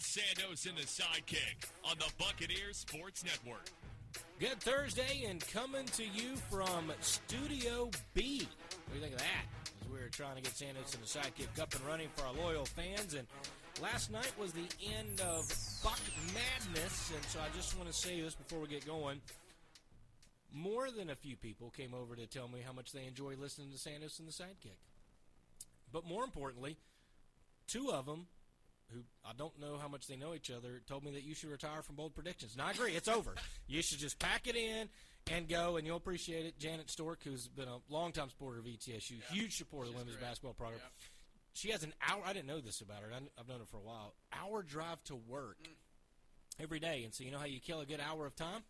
It's Sandos and the sidekick on the Buccaneers Sports Network. Good Thursday and coming to you from Studio B. What do you think of that? As we were trying to get Sandos and the sidekick up and running for our loyal fans. And last night was the end of Buck Madness. And so I just want to say this before we get going. More than a few people came over to tell me how much they enjoy listening to Sandos and the sidekick. But more importantly, two of them I don't know how much they know each other, told me that you should retire from bold predictions. And I agree, it's over. You should just pack it in and go, and you'll appreciate it. Janet Stork, who's been a longtime supporter of ETSU, huge supporter of the women's basketball program. She has an hour. I didn't know this about her. I've known her for a while. Hour drive to work mm. every day, and so you know how you kill a good hour of time.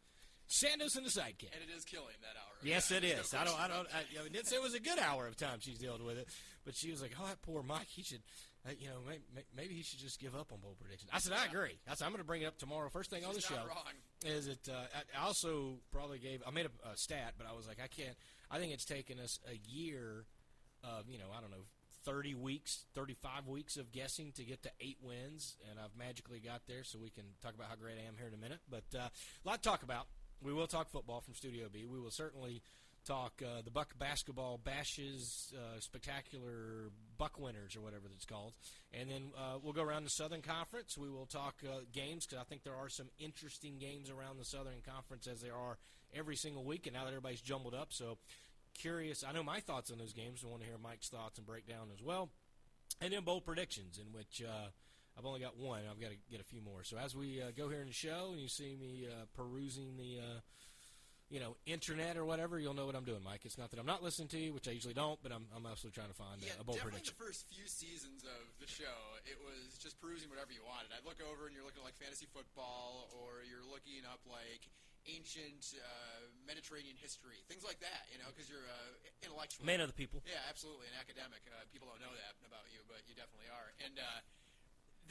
Sandos and the sidekick. And it is killing that hour. Yes, Yeah, it no I don't. I don't. I. I didn't say it was a good hour of time she's dealing with it, but she was like, "Oh, that poor Mike. He should, uh, you know, maybe, maybe he should just give up on bowl predictions." I said, "I agree." I said, "I'm going to bring it up tomorrow, first thing on the show." wrong. Is it? Uh, I I also probably gave. I made a, a stat, but I was like, I can't. I think it's taken us a year of you know, I don't know. 30 weeks, 35 weeks of guessing to get to eight wins, and I've magically got there, so we can talk about how great I am here in a minute. But uh, a lot to talk about. We will talk football from Studio B. We will certainly talk uh, the Buck basketball bashes, uh, spectacular Buck winners, or whatever it's called. And then uh, we'll go around the Southern Conference. We will talk uh, games because I think there are some interesting games around the Southern Conference as there are every single week. And now that everybody's jumbled up, so curious. I know my thoughts on those games. I want to hear Mike's thoughts and breakdown as well. And then bold predictions, in which uh, I've only got one. I've got to get a few more. So as we uh, go here in the show, and you see me perusing the, you know, internet or whatever, you'll know what I'm doing, Mike. It's not that I'm not listening to you, which I usually don't, but I'm, I'm also trying to find Yeah, a, a bold definitely prediction. the first few seasons of the show, it was just perusing whatever you wanted. I'd look over and you're looking at like fantasy football, or you're looking up like ancient uh, Mediterranean history, things like that. You know, because you're uh, intellectual. Man of the people. Yeah, absolutely. An academic. Uh, people don't know that about you, but you definitely are. And uh,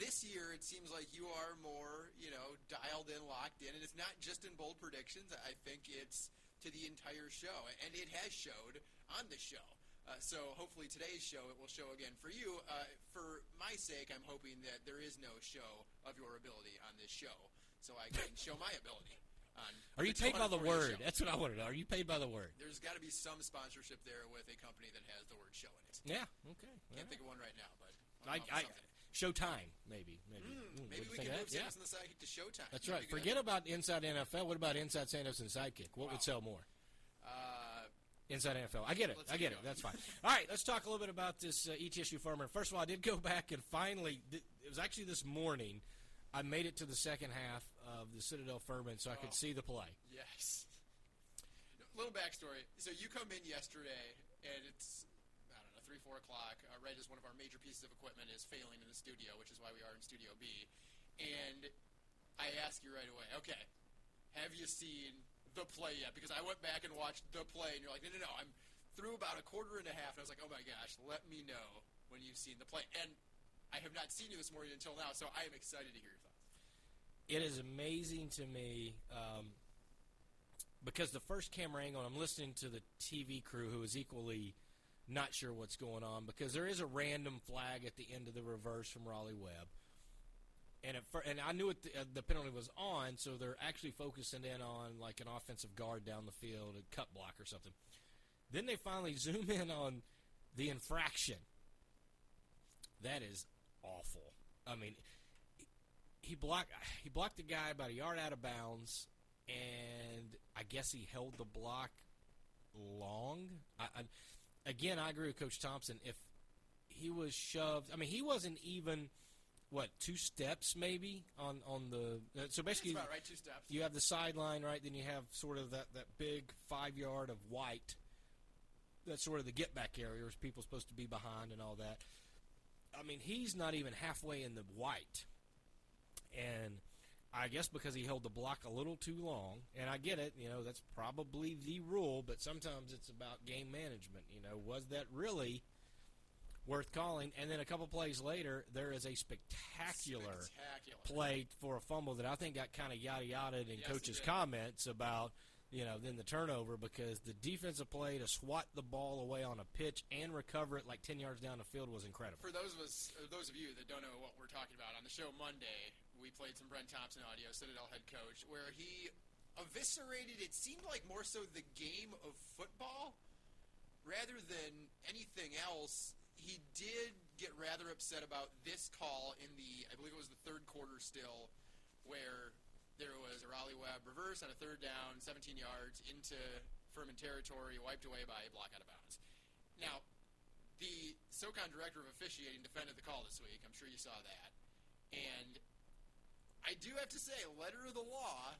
this year, it seems like you are more, you know, dialed in, locked in, and it's not just in bold predictions. I think it's to the entire show, and it has showed on the show. Uh, so hopefully today's show it will show again for you. Uh, for my sake, I'm hoping that there is no show of your ability on this show, so I can show my ability. On Are you paid by the word? show. That's what I want to know. Are you paid by the word? There's got to be some sponsorship there with a company that has the word show in it. Yeah. Okay. Can't All think of one right now, but I, I, up with something. Showtime, maybe, maybe. Mm, maybe we can move and the Sidekick to Showtime. That's That'd right. Forget about Inside NFL. What about Inside Santos and Sidekick? What would sell more? Uh, Inside NFL. I get it. I get it. going. That's fine. All right, let's talk a little bit about this uh, ETSU Furman. First of all, I did go back and finally, th- it was actually this morning, I made it to the second half of the Citadel Furman so I could Oh. see the play. yes. Little backstory. So you come in yesterday, and it's I don't know three, four o'clock. Uh, right as one of our major pieces of equipment is failing in the studio, which is why we are in Studio B. And I ask you right away, okay, have you seen the play yet? Because I went back and watched the play, and you're like, no, no, no. I'm through about a quarter and a half, and I was like, oh my gosh, let me know when you've seen the play. And I have not seen you this morning until now, so I am excited to hear your thoughts. It is amazing to me um, because the first camera angle, I'm listening to the TV crew who is equally not sure what's going on because there is a random flag at the end of the reverse from Raleigh Webb. And fir- and I knew it the, uh, the penalty was on, so they're actually focusing in on like an offensive guard down the field, a cut block or something. Then they finally zoom in on the infraction. That is awful. I mean, he blocked he blocked the guy about a yard out of bounds, and I guess he held the block long. I, I, again, I agree with Coach Thompson. If he was shoved, I mean, he wasn't even what two steps maybe on on the. Uh, so basically, right. Two steps. you have the sideline, right? Then you have sort of that, that big five yard of white. That's sort of the get back area where people supposed to be behind and all that. I mean, he's not even halfway in the white. And I guess because he held the block a little too long, and I get it, you know, that's probably the rule, but sometimes it's about game management. You know, was that really worth calling? And then a couple plays later, there is a spectacular Spectacular. play for a fumble that I think got kind of yada yada in Yes, coach's comments about you know then the turnover because the defensive play to swat the ball away on a pitch and recover it like ten yards down the field was incredible. For those of us, uh, those of you that don't know what we're talking about, on the show Monday, we played some Brent Thompson audio, Citadel head coach, where he eviscerated. It seemed like more so the game of football rather than anything else. He did get rather upset about this call in the, I believe it was the third quarter still, where there was a Raleigh Webb reverse on a third down, 17 yards into Furman territory, wiped away by a block out of bounds. Now, the SOCON director of officiating defended the call this week. I'm sure you saw that. And I do have to say, letter of the law,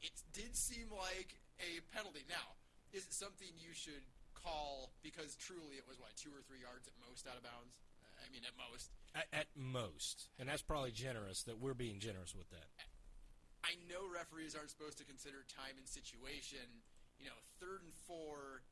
it did seem like a penalty. Now, is it something you should call because truly it was what two or three yards at most out of bounds? I mean, at most. At, at most, and that's probably generous that we're being generous with that. I know referees aren't supposed to consider time and situation. You know, third and four,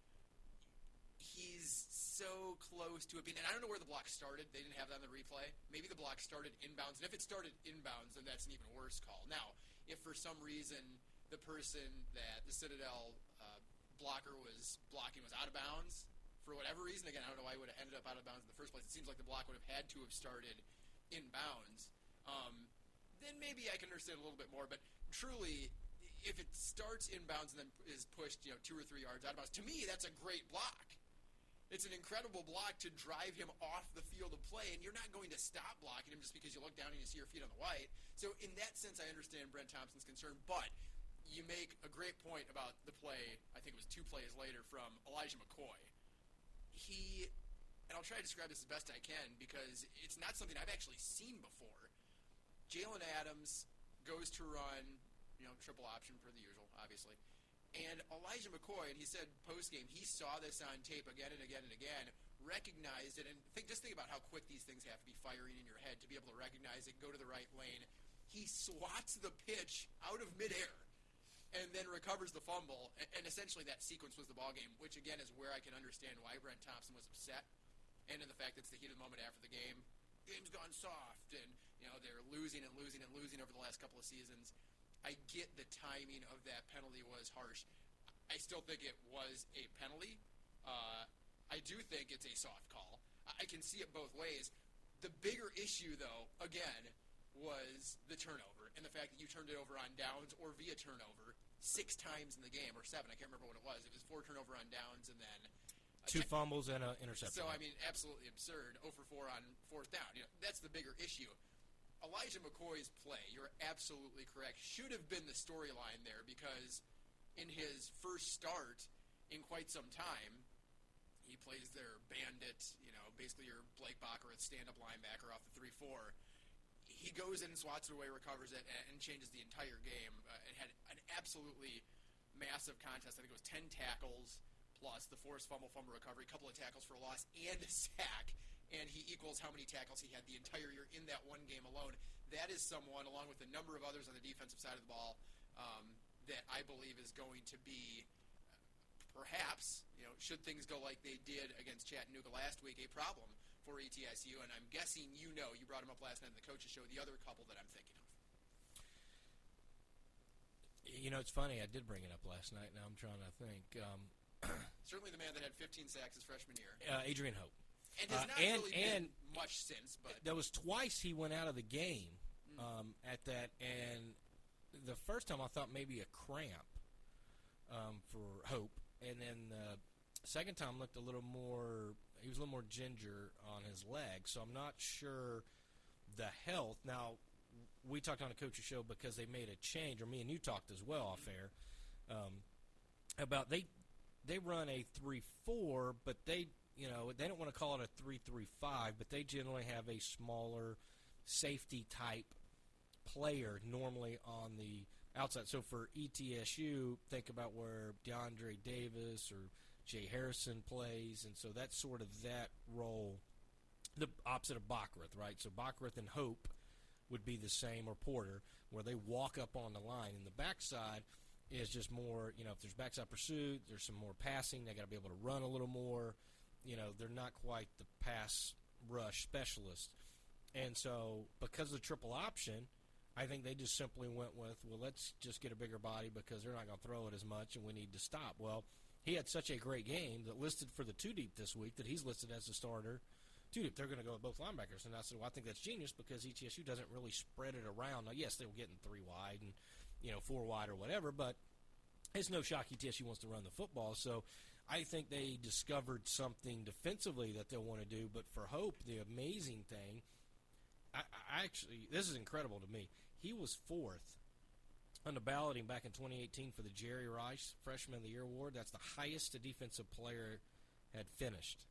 he's so close to it being. And I don't know where the block started. They didn't have that on the replay. Maybe the block started inbounds. And if it started inbounds, then that's an even worse call. Now, if for some reason the person that the Citadel uh, blocker was blocking was out of bounds, for whatever reason, again, I don't know why he would have ended up out of bounds in the first place. It seems like the block would have had to have started inbounds. Um, then maybe I can understand a little bit more. But truly, if it starts inbounds and then is pushed, you know, two or three yards out of bounds, to me, that's a great block. It's an incredible block to drive him off the field of play, and you're not going to stop blocking him just because you look down and you see your feet on the white. So, in that sense, I understand Brent Thompson's concern, but you make a great point about the play. I think it was two plays later from Elijah McCoy. He, and I'll try to describe this as best I can because it's not something I've actually seen before. Jalen Adams goes to run, you know, triple option for the usual, obviously. And Elijah McCoy, and he said post game, he saw this on tape again and again and again, recognized it, and think just think about how quick these things have to be firing in your head to be able to recognize it, go to the right lane. He swats the pitch out of midair and then recovers the fumble, and, essentially that sequence was the ball game, which again is where I can understand why Brent Thompson was upset, and in the fact that it's the heat of the moment after the game. Game's gone soft, and you know they're losing and losing and losing over the last couple of seasons. I get the timing of that penalty was harsh. I still think it was a penalty. Uh, I do think it's a soft call. I can see it both ways. The bigger issue, though, again, was the turnover and the fact that you turned it over on downs or via turnover six times in the game, or seven. I can't remember what it was. It was four turnover on downs and then Two fumbles and an interception. so I mean, absolutely absurd. 0 for 4 on fourth down. You know, that's the bigger issue. Elijah McCoy's play, you're absolutely correct, should have been the storyline there because in his first start in quite some time, he plays their bandit, you know, basically your Blake Bacher at stand-up linebacker off the 3-4. He goes in and swats it away, recovers it, and, changes the entire game. Uh, it had an absolutely massive contest. I think it was 10 tackles plus the forced fumble, fumble recovery, a couple of tackles for a loss, and a sack. And he equals how many tackles he had the entire year in that one game alone. That is someone, along with a number of others on the defensive side of the ball, um, that I believe is going to be perhaps, you know, should things go like they did against Chattanooga last week, a problem for ETSU. And I'm guessing you know, you brought him up last night in the coaches show, the other couple that I'm thinking of. You know, it's funny. I did bring it up last night. Now I'm trying to think. Um, Certainly the man that had 15 sacks his freshman year. uh, Adrian Hope. And has Uh, not and- really and- much since, but There was twice he went out of the game Mm. um, at that, and the first time I thought maybe a cramp um, for Hope, and then the second time looked a little more. He was a little more ginger on his leg, so I'm not sure the health. Now, we talked on a coach's show because they made a change, or me and you talked as well off air um, about they they run a three four, but they you know they don't want to call it a three three five, but they generally have a smaller safety type player normally on the outside. So for ETSU, think about where DeAndre Davis or Jay Harrison plays, and so that's sort of that role, the opposite of Bachroth, right? So Bachroth and Hope would be the same, or Porter, where they walk up on the line. And the backside is just more, you know, if there's backside pursuit, there's some more passing. They got to be able to run a little more. You know, they're not quite the pass rush specialist. And so, because of the triple option, I think they just simply went with, well, let's just get a bigger body because they're not going to throw it as much, and we need to stop. Well, he had such a great game that listed for the two deep this week that he's listed as the starter. Two deep, they're going to go with both linebackers, and I said, well, I think that's genius because ETSU doesn't really spread it around. Now, yes, they were getting three wide and you know four wide or whatever, but it's no shock ETSU wants to run the football. So I think they discovered something defensively that they'll want to do. But for Hope, the amazing thing, I, I actually this is incredible to me. He was fourth on the balloting back in 2018 for the Jerry Rice Freshman of the Year award. That's the highest a defensive player had finished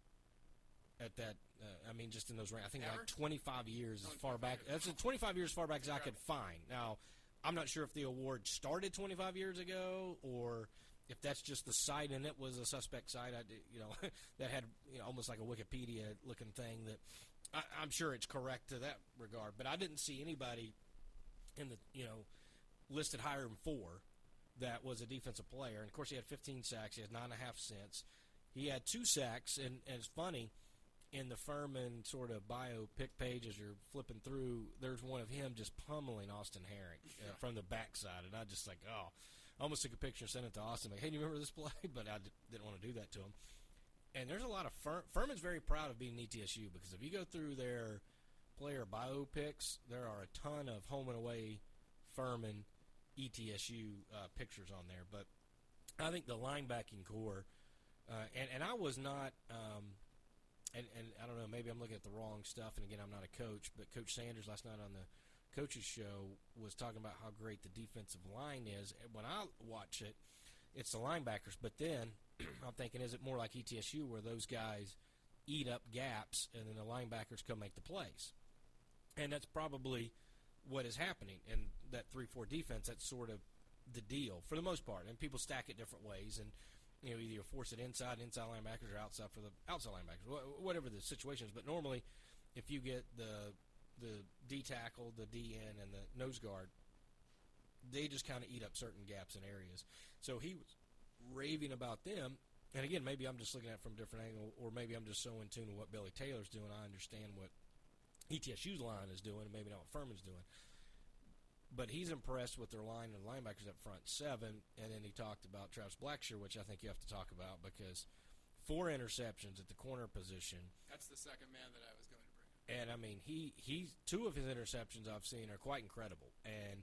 at that. Uh, I mean, just in those ranks. I think Ever? like 25 years as far back. That's 25 years as far back as I could find. Now, I'm not sure if the award started 25 years ago or if that's just the site and it was a suspect site. I, did- you know, that had you know almost like a Wikipedia looking thing that I, I'm sure it's correct to that regard. But I didn't see anybody in the you know listed higher than four that was a defensive player. And of course, he had 15 sacks. He had nine and a half cents. He had two sacks, and, and it's funny in the Furman sort of biopic page as you're flipping through. There's one of him just pummeling Austin Herrick uh, from the backside, and I just like, oh, almost took a picture and sent it to Austin. Like, hey, you remember this play? But I d- didn't want to do that to him. And there's a lot of Fur- Furman's very proud of being ETSU because if you go through their player biopics, there are a ton of home and away Furman ETSU uh, pictures on there. But I think the linebacking corps, uh, and and I was not, um, and and I don't know, maybe I'm looking at the wrong stuff. And again, I'm not a coach, but Coach Sanders last night on the coaches show was talking about how great the defensive line is. And when I watch it, it's the linebackers. But then I'm thinking, is it more like ETSU where those guys eat up gaps and then the linebackers come make the plays? And that's probably what is happening in that three four defense. That's sort of the deal for the most part. And people stack it different ways, and you know either you force it inside inside linebackers or outside for the outside linebackers, whatever the situation is. But normally, if you get the the D tackle, the DN, and the nose guard, they just kind of eat up certain gaps and areas. So he was raving about them. And again, maybe I'm just looking at it from a different angle, or maybe I'm just so in tune with what Billy Taylor's doing. I understand what ETSU's line is doing, and maybe not what Furman's doing. But he's impressed with their line and linebackers up front seven, and then he talked about Travis Blackshear, which I think you have to talk about because four interceptions at the corner position. That's the second man that I was going. And I mean, he he's two of his interceptions I've seen are quite incredible, and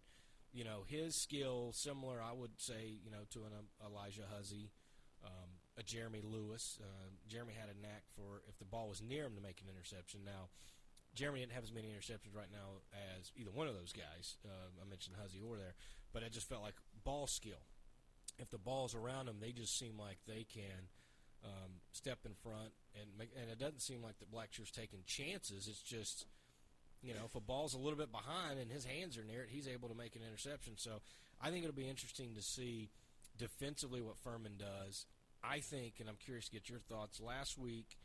you know his skill similar, I would say, you know, to an um, Elijah Huzzy, um, a Jeremy Lewis. Uh, Jeremy had a knack for if the ball was near him to make an interception. Now, Jeremy didn't have as many interceptions right now as either one of those guys. Uh, I mentioned Huzzy or there, but I just felt like ball skill. If the ball's around them, they just seem like they can um, step in front and. And it doesn't seem like that Blackshear's taking chances. It's just, you know, if a ball's a little bit behind and his hands are near it, he's able to make an interception. So I think it'll be interesting to see defensively what Furman does. I think, and I'm curious to get your thoughts. Last week,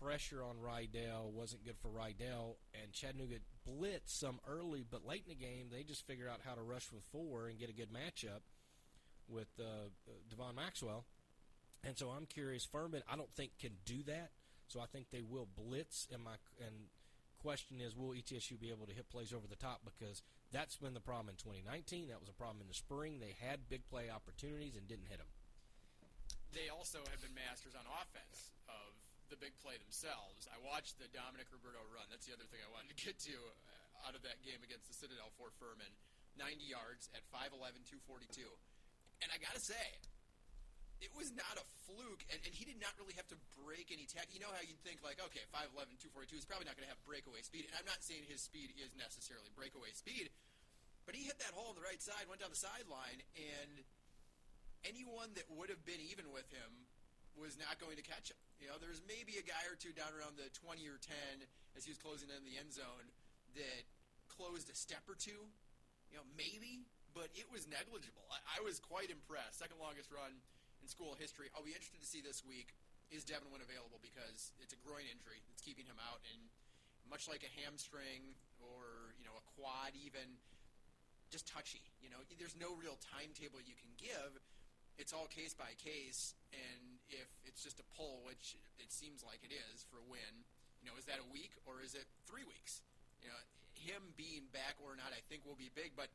pressure on Riddell wasn't good for Riddell, and Chattanooga blitzed some early, but late in the game, they just figured out how to rush with four and get a good matchup with uh, Devon Maxwell. And so I'm curious. Furman, I don't think can do that. So I think they will blitz. And my and question is, will ETSU be able to hit plays over the top? Because that's been the problem in 2019. That was a problem in the spring. They had big play opportunities and didn't hit them. They also have been masters on offense of the big play themselves. I watched the Dominic Roberto run. That's the other thing I wanted to get to uh, out of that game against the Citadel for Furman. 90 yards at 5'11", 242. And I got to say, it was not a fluke, and, and he did not really have to break any tack. You know how you'd think, like, okay, 5'11", 242, he's probably not going to have breakaway speed. And I'm not saying his speed is necessarily breakaway speed, but he hit that hole on the right side, went down the sideline, and anyone that would have been even with him was not going to catch him. You know, there's maybe a guy or two down around the 20 or 10 as he was closing in the end zone that closed a step or two. You know, maybe, but it was negligible. I, I was quite impressed. Second longest run in school history. I'll be interested to see this week is Devin Wynn available because it's a groin injury that's keeping him out, and much like a hamstring or you know a quad, even just touchy. You know, there's no real timetable you can give. It's all case by case, and if it's just a pull, which it seems like it is for Wynn, you know, is that a week or is it three weeks? You know, him being back or not, I think will be big. But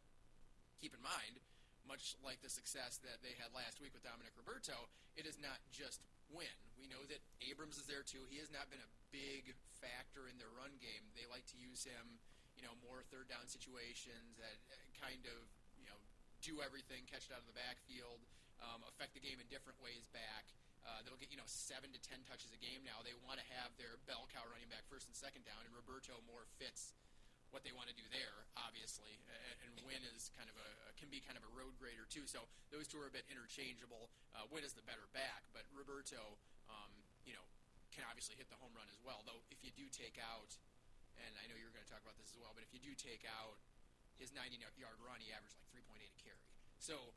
keep in mind, much like the success that they had last week with Dominic Roberto, it is not just Wynn. We know that Abrams is there too. He has not been a big factor in their run game. They like to use him, you know, more third down situations that uh, kind of, you know, do everything, catch it out of the backfield, um, affect the game in different ways back. Uh, they'll get you know seven to ten touches a game now. They want to have their bell cow running back first and second down, and Roberto more fits what they want to do there, obviously. And, and Wynn is kind of a can be kind of a road grader too. So those two are a bit interchangeable. Uh, Wynn is the better back, but Roberto, um, you know, can obviously hit the home run as well. Though if you do take out, and I know you're going to talk about this as well, but if you do take out his 90 yard run, he averaged like 3.8 a carry. So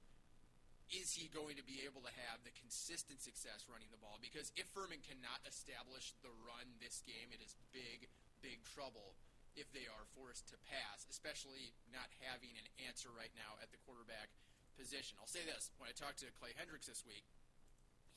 is he going to be able to have the consistent success running the ball? Because if Furman cannot establish the run this game, it is big, big trouble if they are forced to pass, especially not having an answer right now at the quarterback position. I'll say this when I talked to Clay Hendrix this week,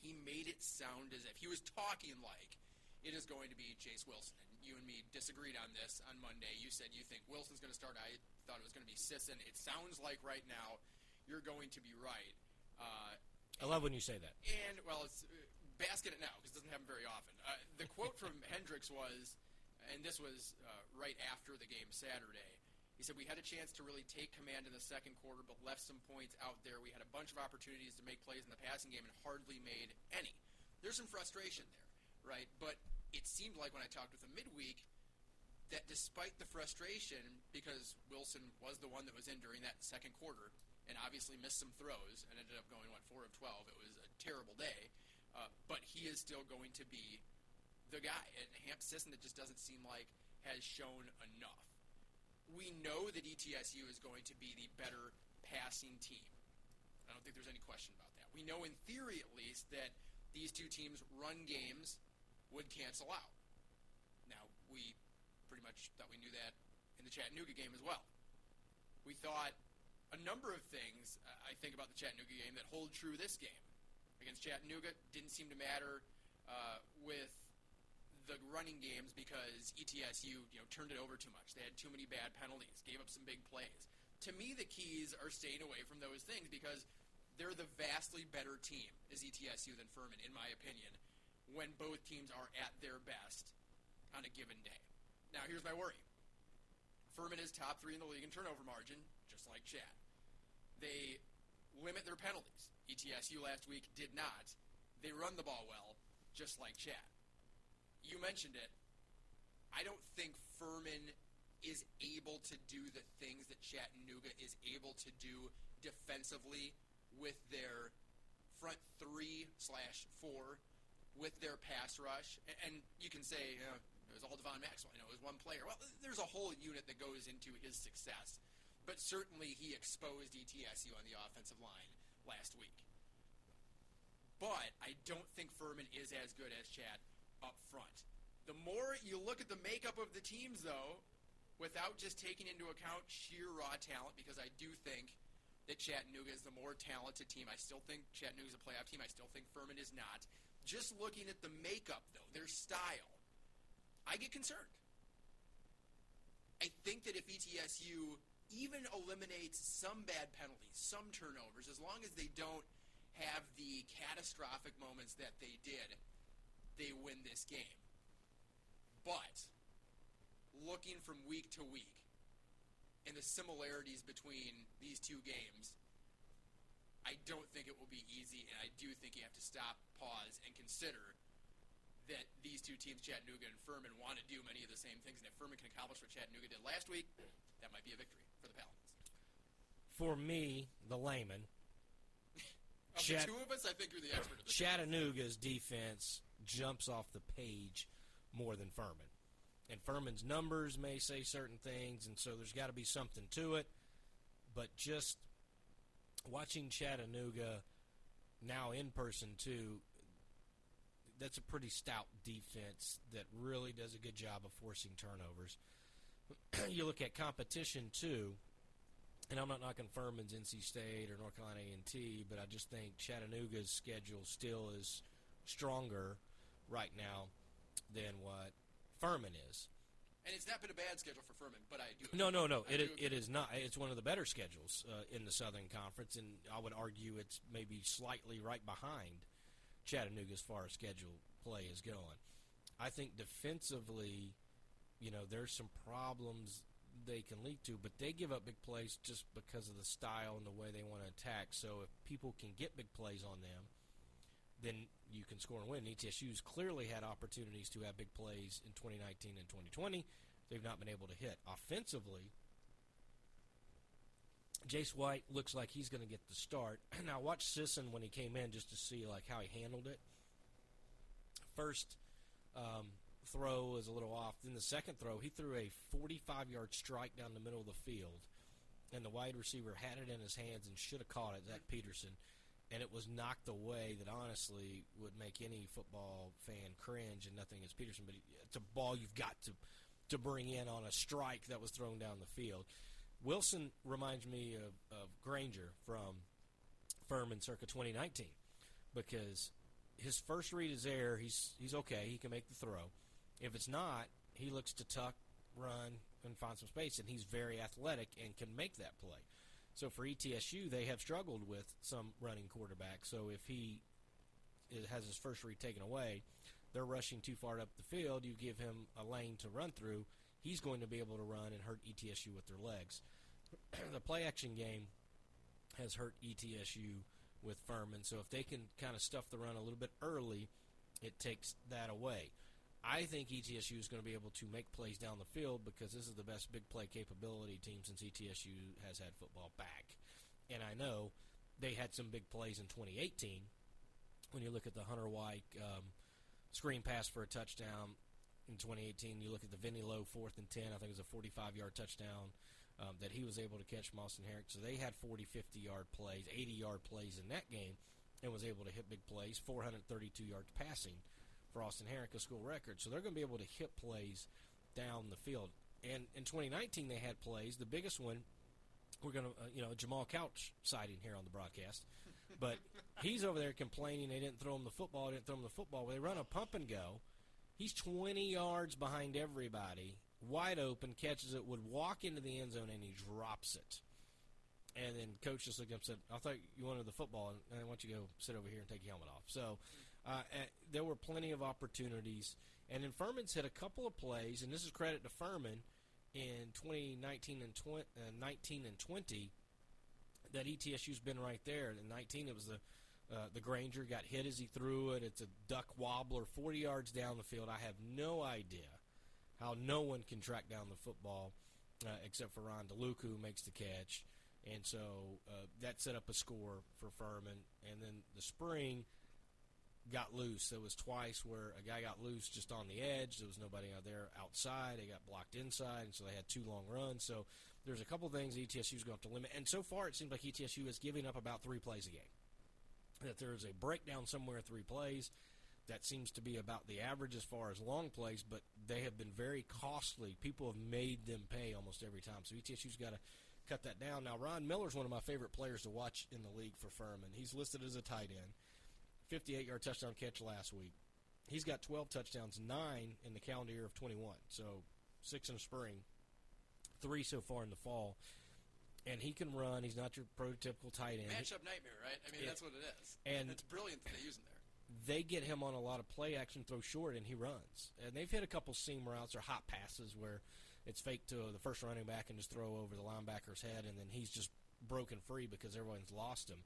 he made it sound as if he was talking like it is going to be Jace Wilson. And you and me disagreed on this on Monday. You said you think Wilson's going to start. I thought it was going to be Sisson. It sounds like right now you're going to be right. Uh, I love when you say that. and, well, it's uh, basket it now because it doesn't happen very often. Uh, the quote from Hendricks was, and this was uh, right after the game Saturday. He said, We had a chance to really take command in the second quarter, but left some points out there. We had a bunch of opportunities to make plays in the passing game and hardly made any. There's some frustration there, right? But it seemed like when I talked with him midweek that despite the frustration, because Wilson was the one that was in during that second quarter and obviously missed some throws and ended up going, what, 4 of 12, it was a terrible day, uh, but he is still going to be the guy. And Hamp Sisson, it just doesn't seem like has shown enough. We know that ETSU is going to be the better passing team. I don't think there's any question about that. We know in theory, at least, that these two teams' run games would cancel out. Now, we pretty much thought we knew that in the Chattanooga game as well. We thought a number of things, uh, I think, about the Chattanooga game that hold true this game. Against Chattanooga, didn't seem to matter uh, with the running games because ETSU you know turned it over too much. They had too many bad penalties, gave up some big plays. To me, the keys are staying away from those things because they're the vastly better team as ETSU than Furman, in my opinion, when both teams are at their best on a given day. Now, here's my worry. Furman is top three in the league in turnover margin, just like Chat. They limit their penalties. ETSU last week did not. They run the ball well, just like Chat you mentioned it. I don't think Furman is able to do the things that Chattanooga is able to do defensively with their front three slash four, with their pass rush. And you can say, it was all Devon Maxwell. You know, it was one player. Well, there's a whole unit that goes into his success. But certainly he exposed ETSU on the offensive line last week. But I don't think Furman is as good as Chat up front. The more you look at the makeup of the teams, though, without just taking into account sheer raw talent, because I do think that Chattanooga is the more talented team. I still think Chattanooga is a playoff team. I still think Furman is not. Just looking at the makeup, though, their style, I get concerned. I think that if ETSU even eliminates some bad penalties, some turnovers, as long as they don't have the catastrophic moments that they did, they win this game. But looking from week to week and the similarities between these two games, I don't think it will be easy, and I do think you have to stop, pause, and consider that these two teams, Chattanooga and Furman, want to do many of the same things. And if Furman can accomplish what Chattanooga did last week, that might be a victory for the Paladins. For me, the layman, Chat- the two of us, I think you're the expert. Of the Chattanooga's defense jumps off the page more than Furman. And Furman's numbers may say certain things, and so there's got to be something to it. But just watching Chattanooga now in person, too, that's a pretty stout defense that really does a good job of forcing turnovers. you look at competition, too, and I'm not knocking Furman's NC State or North Carolina A&T, but I just think Chattanooga's schedule still is stronger right now than what Furman is. And it's not been a bad schedule for Furman, but I do. No, agree. no, no. I It is, it is not. It's one of the better schedules uh, in the Southern Conference, and I would argue it's maybe slightly right behind Chattanooga as far as schedule play is going. I think defensively, you know, there's some problems they can lead to, but they give up big plays just because of the style and the way they want to attack. So if people can get big plays on them, then you can score and win. ETSU's clearly had opportunities to have big plays in 2019 and 2020. They've not been able to hit. Offensively, Jace White looks like he's going to get the start. now watch Sisson when he came in just to see like how he handled it. First um, throw was a little off. Then the second throw, he threw a 45-yard strike down the middle of the field, and the wide receiver had it in his hands and should have caught it, Zach Peterson, and it was knocked away. That honestly would make any football fan cringe, and nothing against Peterson, but it's a ball you've got to to bring in on a strike that was thrown down the field. Wilson reminds me of, of Grainger from Furman circa 2019 because his first read is there. He's he's okay. He can make the throw. If it's not, he looks to tuck, run, and find some space, and he's very athletic and can make that play. So for ETSU, they have struggled with some running quarterbacks. So if he has his first read taken away, they're rushing too far up the field. You give him a lane to run through, he's going to be able to run and hurt ETSU with their legs. the play action game has hurt ETSU with Furman. So if they can kind of stuff the run a little bit early, it takes that away. I think ETSU is going to be able to make plays down the field because this is the best big play capability team since ETSU has had football back. And I know they had some big plays in 2018 when you look at the Hunter White um, screen pass for a touchdown in 2018. You look at the Vinny Lowe fourth and 10, I think it was a 45 yard touchdown um, that he was able to catch Austin Herrick. So they had 40, 50 yard plays, 80 yard plays in that game and was able to hit big plays, 432 yards passing for Austin Herrick, a school record. So they're going to be able to hit plays down the field. And in 2019, they had plays. The biggest one, we're going to, uh, you know, Jamal Couch sighting here on the broadcast. But he's over there complaining they didn't throw him the football, didn't throw him the football. They run a pump and go. He's 20 yards behind everybody, wide open, catches it, would walk into the end zone, and he drops it. And then coach just looked up and said, I thought you wanted the football, and I want you to go sit over here and take your helmet off. So uh, uh, there were plenty of opportunities. And then Furman's hit a couple of plays, and this is credit to Furman in 2019 and 20, uh, 19 and 20 that ETSU's been right there. In 19, it was the uh, the Grainger got hit as he threw it. It's a duck wobbler, 40 yards down the field. I have no idea how no one can track down the football uh, except for Ron DeLuca, who makes the catch. And so uh, that set up a score for Furman. And then the spring got loose. There was twice where a guy got loose just on the edge. There was nobody out there outside. They got blocked inside, and so they had two long runs. So there's a couple things ETSU is going to have to limit. And so far, it seems like ETSU is giving up about three plays a game. That there is a breakdown somewhere, three plays. That seems to be about the average as far as long plays, but they have been very costly. People have made them pay almost every time. So ETSU's got to cut that down. Now, Ron Miller's one of my favorite players to watch in the league for Furman. He's listed as a tight end. 58 yard touchdown catch last week. He's got 12 touchdowns, nine in the calendar year of 21. So six in the spring, three so far in the fall. And he can run. He's not your prototypical tight end. Matchup nightmare, right? I mean, Yeah. that's what it is. And- it's brilliant that they use him there. They get him on a lot of play action, throw short, and he runs. And they've hit a couple seam routes or hot passes where it's fake to the first running back and just throw over the linebacker's head, and then he's just broken free because everyone's lost him.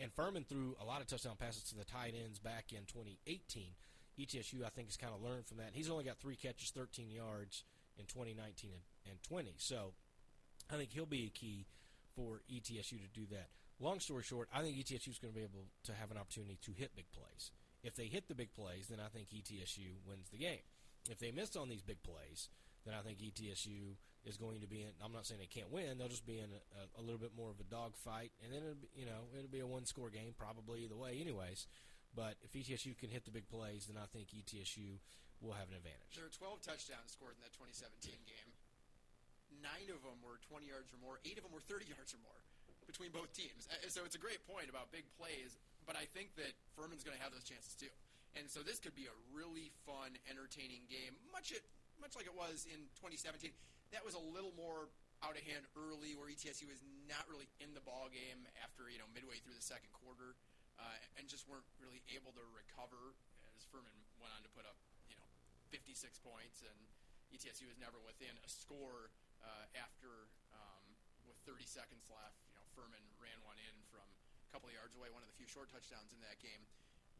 And Furman threw a lot of touchdown passes to the tight ends back in 2018. ETSU, I think, has kind of learned from that. He's only got three catches, 13 yards in 2019 and, and 20. So I think he'll be a key for ETSU to do that. Long story short, I think ETSU is going to be able to have an opportunity to hit big plays. If they hit the big plays, then I think ETSU wins the game. If they miss on these big plays, then I think ETSU is going to be in. I'm not saying they can't win; they'll just be in a, a, a little bit more of a dogfight, and then be, you know it'll be a one-score game probably either way, anyways. But if ETSU can hit the big plays, then I think ETSU will have an advantage. There were 12 touchdowns scored in that 2017 game. Nine of them were 20 yards or more. Eight of them were 30 yards or more between both teams. So it's a great point about big plays, but I think that Furman's going to have those chances too. And so this could be a really fun, entertaining game, much it much like it was in 2017. That was a little more out of hand early, where ETSU was not really in the ball game after you know midway through the second quarter, uh, and just weren't really able to recover. As Furman went on to put up you know 56 points, and ETSU was never within a score uh, after um, with 30 seconds left. You know Furman ran one in from a couple of yards away, one of the few short touchdowns in that game,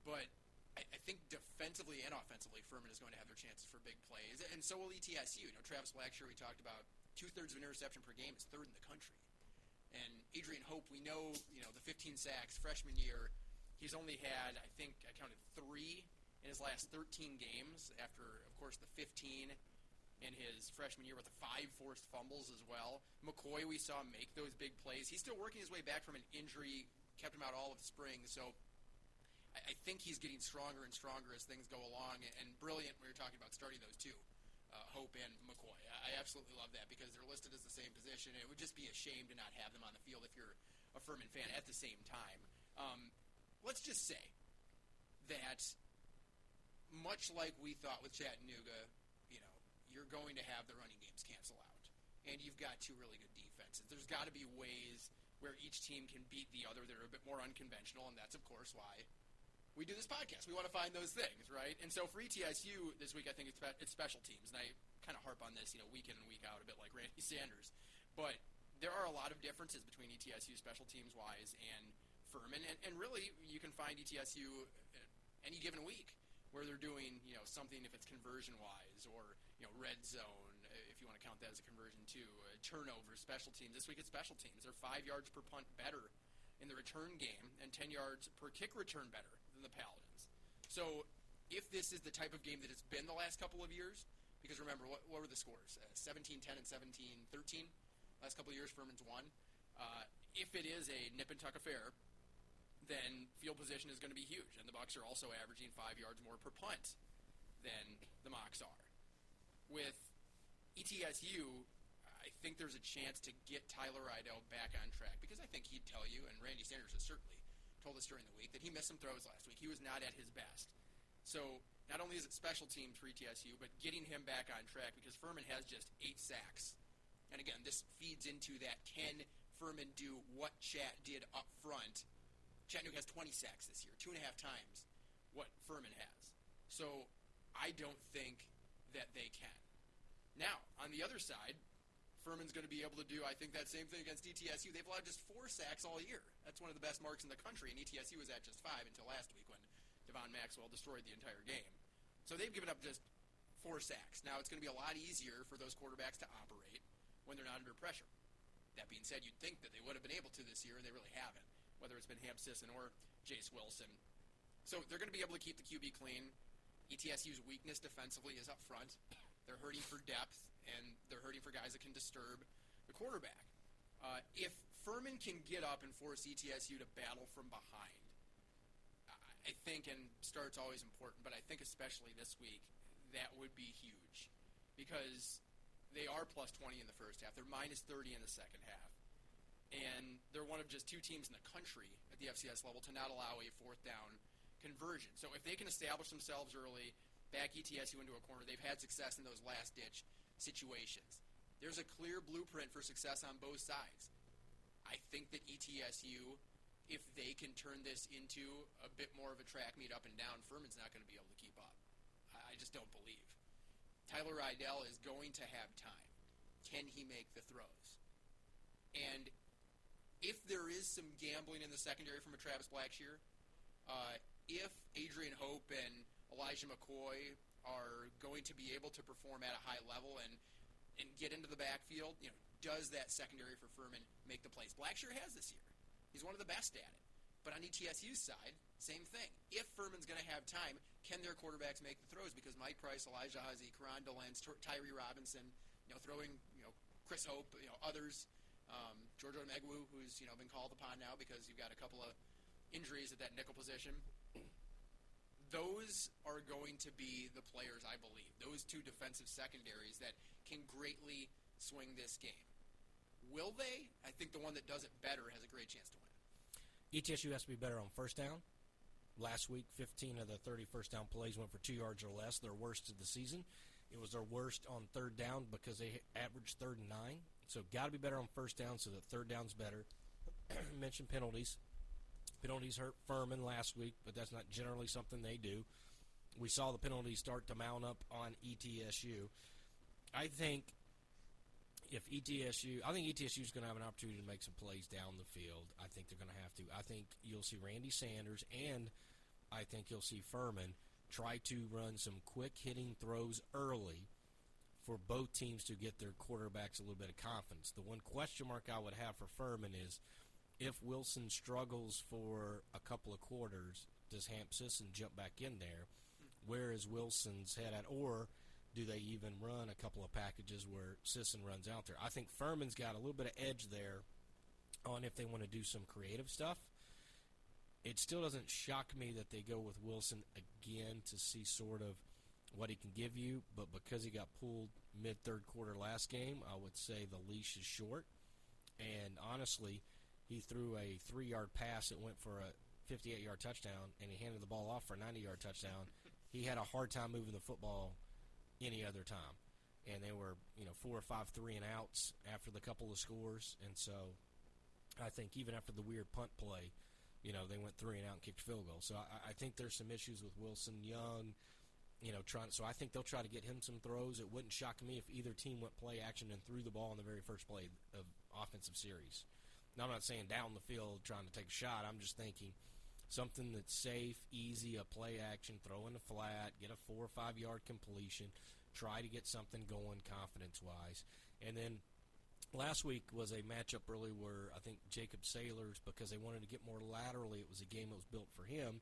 but. I, I think defensively and offensively, Furman is going to have their chances for big plays, and so will ETSU. You know, Travis Blackshear, we talked about two thirds of an interception per game is third in the country. And Adrian Hope, we know, you know, the 15 sacks freshman year, he's only had, I think, I counted three in his last 13 games. After, of course, the 15 in his freshman year with the five forced fumbles as well. McCoy, we saw make those big plays. He's still working his way back from an injury, kept him out all of the spring. So I, I think he's getting stronger and stronger as things go along. And, and brilliant, we were talking about starting those two, uh, Hope and McCoy. I, I absolutely love that because they're listed as the same position. It would just be a shame to not have them on the field if you're a Furman fan at the same time. Um, let's just say that much like we thought with Chattanooga, you know, you're going to have the running games cancel out. And you've got two really good defenses. There's got to be ways where each team can beat the other that are a bit more unconventional, and that's, of course, why we do this podcast. We want to find those things, right? And so for ETSU this week, I think it's, it's special teams, and I kind of harp on this, you know, week in and week out, a bit like Randy Sanders. But there are a lot of differences between ETSU special teams wise and Furman, and, and really you can find ETSU uh, any given week where they're doing, you know, something if it's conversion wise or you know red zone, uh, if you want to count that as a conversion too, uh, turnover, special teams. This week it's special teams. They're five yards per punt better in the return game and 10 yards per kick return better than the Paladins. So if this is the type of game that it's been the last couple of years, because remember, what, what were the scores? Uh, 17 10 and 17 13. Last couple of years, Furman's won. Uh, if it is a nip and tuck affair, then field position is going to be huge. And the Bucks are also averaging five yards more per punt than the Mocs are. With ETSU, I think there's a chance to get Tyler Riddell back on track because I think he'd tell you, and Randy Sanders has certainly told us during the week, that he missed some throws last week. He was not at his best. So not only is it special teams for ETSU, but getting him back on track because Furman has just eight sacks. And again, this feeds into that can Furman do what Chat did up front? Chattanooga has 20 sacks this year, two and a half times what Furman has. So I don't think that they can. Now, on the other side, Furman's going to be able to do, I think, that same thing against ETSU. They've allowed just four sacks all year. That's one of the best marks in the country, and ETSU was at just five until last week when Devon Maxwell destroyed the entire game. So they've given up just four sacks. Now, it's going to be a lot easier for those quarterbacks to operate when they're not under pressure. That being said, you'd think that they would have been able to this year, and they really haven't, whether it's been Hamp Sisson or Jace Wilson. So they're going to be able to keep the QB clean. ETSU's weakness defensively is up front. They're hurting for depth, and they're hurting for guys that can disturb the quarterback. Uh, if Furman can get up and force ETSU to battle from behind, I think, and start's always important, but I think especially this week, that would be huge because they are plus 20 in the first half. They're minus 30 in the second half. And they're one of just two teams in the country at the FCS level to not allow a fourth down conversion. So if they can establish themselves early, back ETSU into a corner, they've had success in those last ditch situations. There's a clear blueprint for success on both sides. I think that ETSU, if they can turn this into a bit more of a track meet up and down, Furman's not going to be able to keep up. I just don't believe. Tyler Riddell is going to have time. Can he make the throws? And if there is some gambling in the secondary from a Travis Blackshear, uh, if Adrian Hope and Elijah McCoy are going to be able to perform at a high level and and get into the backfield, you know, does that secondary for Furman make the plays? Blackshear has this year. He's one of the best at it. But on ETSU's side, same thing. If Furman's going to have time, can their quarterbacks make the throws? Because Mike Price, Elijah Huzzy, Karan Delens, Tyree Robinson, you know, throwing, you know, Chris Hope, you know, others, um, Giorgio Megwu, who's you know been called upon now because you've got a couple of injuries at that nickel position. Those are going to be the players, I believe. Those two defensive secondaries that can greatly swing this game. Will they? I think the one that does it better has a great chance to win. ETSU has to be better on first down. Last week, 15 of the 30 first down plays went for two yards or less, their worst of the season. It was their worst on third down because they averaged third and nine. So got to be better on first down so that third down's better. Mentioned penalties. Penalties hurt Furman last week, but that's not generally something they do. We saw the penalties start to mount up on ETSU. I think if ETSU, I think ETSU is going to have an opportunity to make some plays down the field. I think they're going to have to. I think you'll see Randy Sanders and I think you'll see Furman try to run some quick hitting throws early for both teams to get their quarterbacks a little bit of confidence. The one question mark I would have for Furman is if Wilson struggles for a couple of quarters, does Hamp Sisson jump back in there? Where is Wilson's head at? Or do they even run a couple of packages where Sisson runs out there? I think Furman's got a little bit of edge there on if they want to do some creative stuff. It still doesn't shock me that they go with Wilson again to see sort of what he can give you, but because he got pulled mid third quarter last game, I would say the leash is short. And honestly, he threw a three yard pass that went for a 58 yard touchdown, and he handed the ball off for a 90 yard touchdown. He had a hard time moving the football any other time. And they were, you know, four or five three and outs after the couple of scores. And so I think even after the weird punt play, you know, they went three and out and kicked field goal. So I, I think there's some issues with Wilson Young, you know, trying. So I think they'll try to get him some throws. It wouldn't shock me if either team went play action and threw the ball in the very first play of offensive series. Now I'm not saying down the field trying to take a shot. I'm just thinking something that's safe, easy, a play action, throw in the flat, get a four or five yard completion try to get something going confidence wise. And then last week was a matchup really where I think Jacob Saylors, because they wanted to get more laterally, it was a game that was built for him.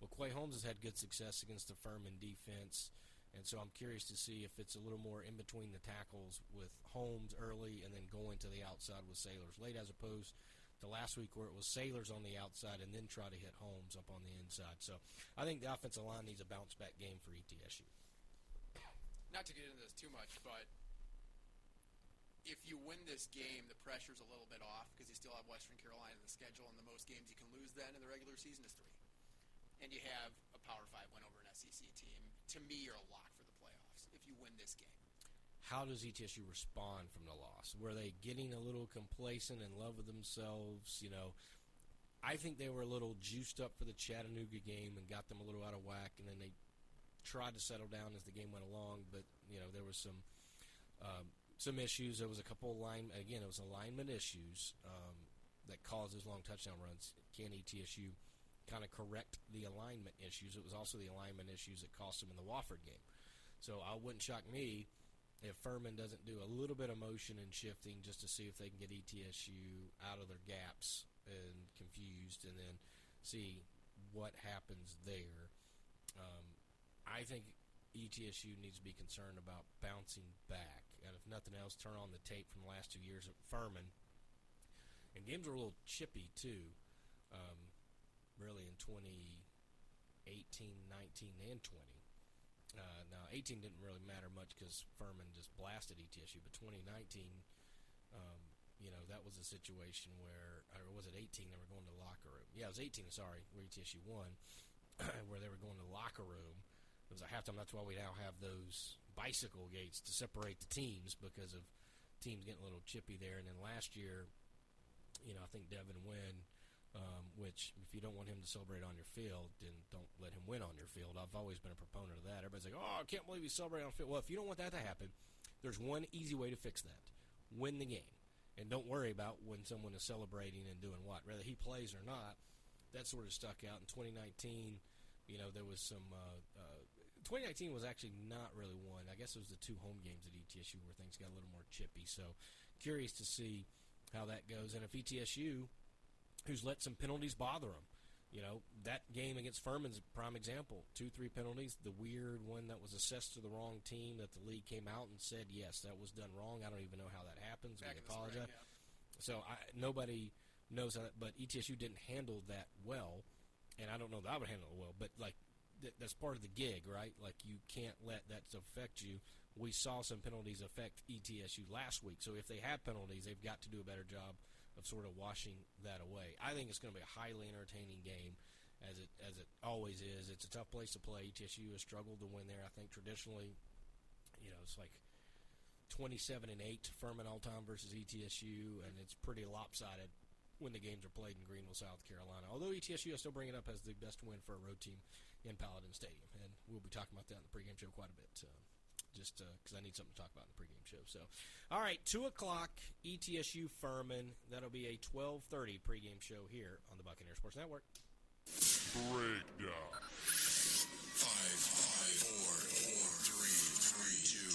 Well, Quay Holmes has had good success against the Furman defense. And so I'm curious to see if it's a little more in between the tackles with Holmes early and then going to the outside with Saylors late as opposed to last week where it was Saylors on the outside and then try to hit Holmes up on the inside. So I think the offensive line needs a bounce back game for ETSU not to get into this too much, but if you win this game, the pressure's a little bit off because you still have Western Carolina in the schedule, and the most games you can lose then in the regular season is three. And you have a Power Five win over an SEC team. To me, you're a lock for the playoffs if you win this game. How does ETSU respond from the loss? Were they getting a little complacent and love with themselves? You know, I think they were a little juiced up for the Chattanooga game and got them a little out of whack, and then they tried to settle down as the game went along, but you know there was some um, some issues. There was a couple of line again. It was alignment issues um, that caused those long touchdown runs. Can ETSU kind of correct the alignment issues? It was also the alignment issues that cost them in the Wofford game. So I wouldn't shock me if Furman doesn't do a little bit of motion and shifting just to see if they can get ETSU out of their gaps and confused, and then see what happens there. Um, I think ETSU needs to be concerned about bouncing back. And if nothing else, turn on the tape from the last two years at Furman. And games were a little chippy, too, um, really in 2018, 19, and 20. Uh, now, 18 didn't really matter much because Furman just blasted ETSU, but 2019, um, you know, that was a situation where, or was it 18? They were going to the locker room. Yeah, it was 18, sorry, where ETSU won, where they were going to the locker room it was a halftime. That's why we now have those bicycle gates to separate the teams because of teams getting a little chippy there. And then last year, you know, I think Devin Wynn, um, which if you don't want him to celebrate on your field, then don't let him win on your field. I've always been a proponent of that. Everybody's like, oh, I can't believe he celebrated on field. Well, if you don't want that to happen, there's one easy way to fix that: win the game. and don't worry about when someone is celebrating and doing what, whether he plays or not. That sort of stuck out in 2019. You know, there was some. Uh, uh, 2019 was actually not really one. I guess it was the two home games at ETSU where things got a little more chippy. So, curious to see how that goes. And if ETSU, who's let some penalties bother them, you know, that game against Furman's a prime example. Two, three penalties. The weird one that was assessed to the wrong team that the league came out and said, yes, that was done wrong. I don't even know how that happens. Back we the spring, apologize. yeah. So I, nobody knows how that, but ETSU didn't handle that well, and I don't know that I would handle it well. But like th- that's part of the gig, right? Like you can't let that affect you. We saw some penalties affect ETSU last week, so if they have penalties, they've got to do a better job of sort of washing that away. I think it's going to be a highly entertaining game, as it as it always is. It's a tough place to play. ETSU has struggled to win there. I think traditionally, you know, it's like 27 and 8 Furman all time versus ETSU, and it's pretty lopsided when the games are played in Greenville, South Carolina. Although ETSU, I still bring it up as the best win for a road team in Paladin Stadium, and we'll be talking about that in the pregame show quite a bit. Uh, just uh, because I need something to talk about in the pregame show. So, all right, two o'clock, ETSU Furman. That'll be a twelve thirty pregame show here on the Buccaneer Sports Network. Breakdown. Five, five, four, four, three, three, two,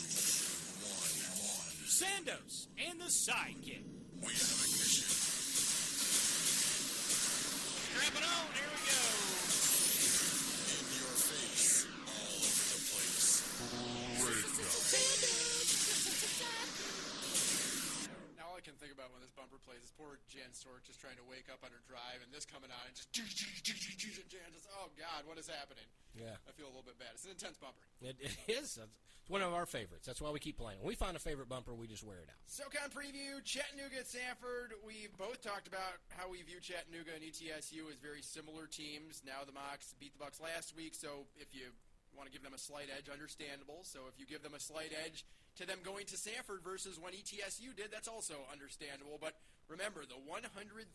one, one. Sandos and the Sidekick. We have ignition. Strap it on. Here we go. Think about when this bumper plays is poor Jan Stork just trying to wake up on her drive, and this coming on and just Jan just oh god, what is happening? Yeah. I feel a little bit bad. It's an intense bumper. It, it is. It's one of our favorites. That's why we keep playing. When we find a favorite bumper, we just wear it out. SoCon preview, Chattanooga at Samford. We've both talked about how we view Chattanooga and ETSU as very similar teams. Now the Mocs beat the Bucks last week, so if you want to give them a slight edge, understandable. So if you give them a slight edge to them going to Samford versus when ETSU did, that's also understandable. But remember, the 103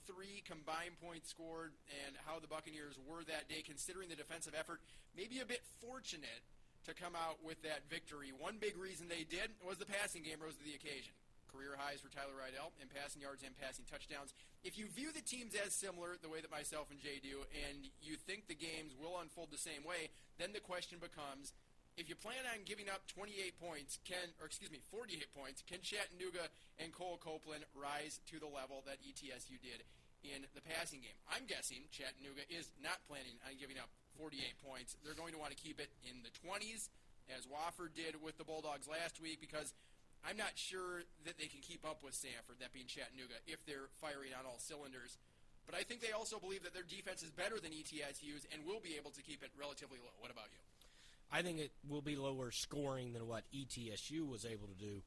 combined points scored and how the Buccaneers were that day, considering the defensive effort, maybe a bit fortunate to come out with that victory. One big reason they did was the passing game rose to the occasion. Career highs for Tyler Riddell in passing yards and passing touchdowns. If you view the teams as similar, the way that myself and Jay do, and you think the games will unfold the same way, then the question becomes if you plan on giving up 28 points, can or excuse me, 48 points, can Chattanooga and Cole Copeland rise to the level that ETSU did in the passing game? I'm guessing Chattanooga is not planning on giving up 48 points. They're going to want to keep it in the 20s, as Wofford did with the Bulldogs last week, because I'm not sure that they can keep up with Samford, that being Chattanooga, if they're firing on all cylinders. But I think they also believe that their defense is better than ETSU's and will be able to keep it relatively low. What about you? I think it will be lower scoring than what ETSU was able to do.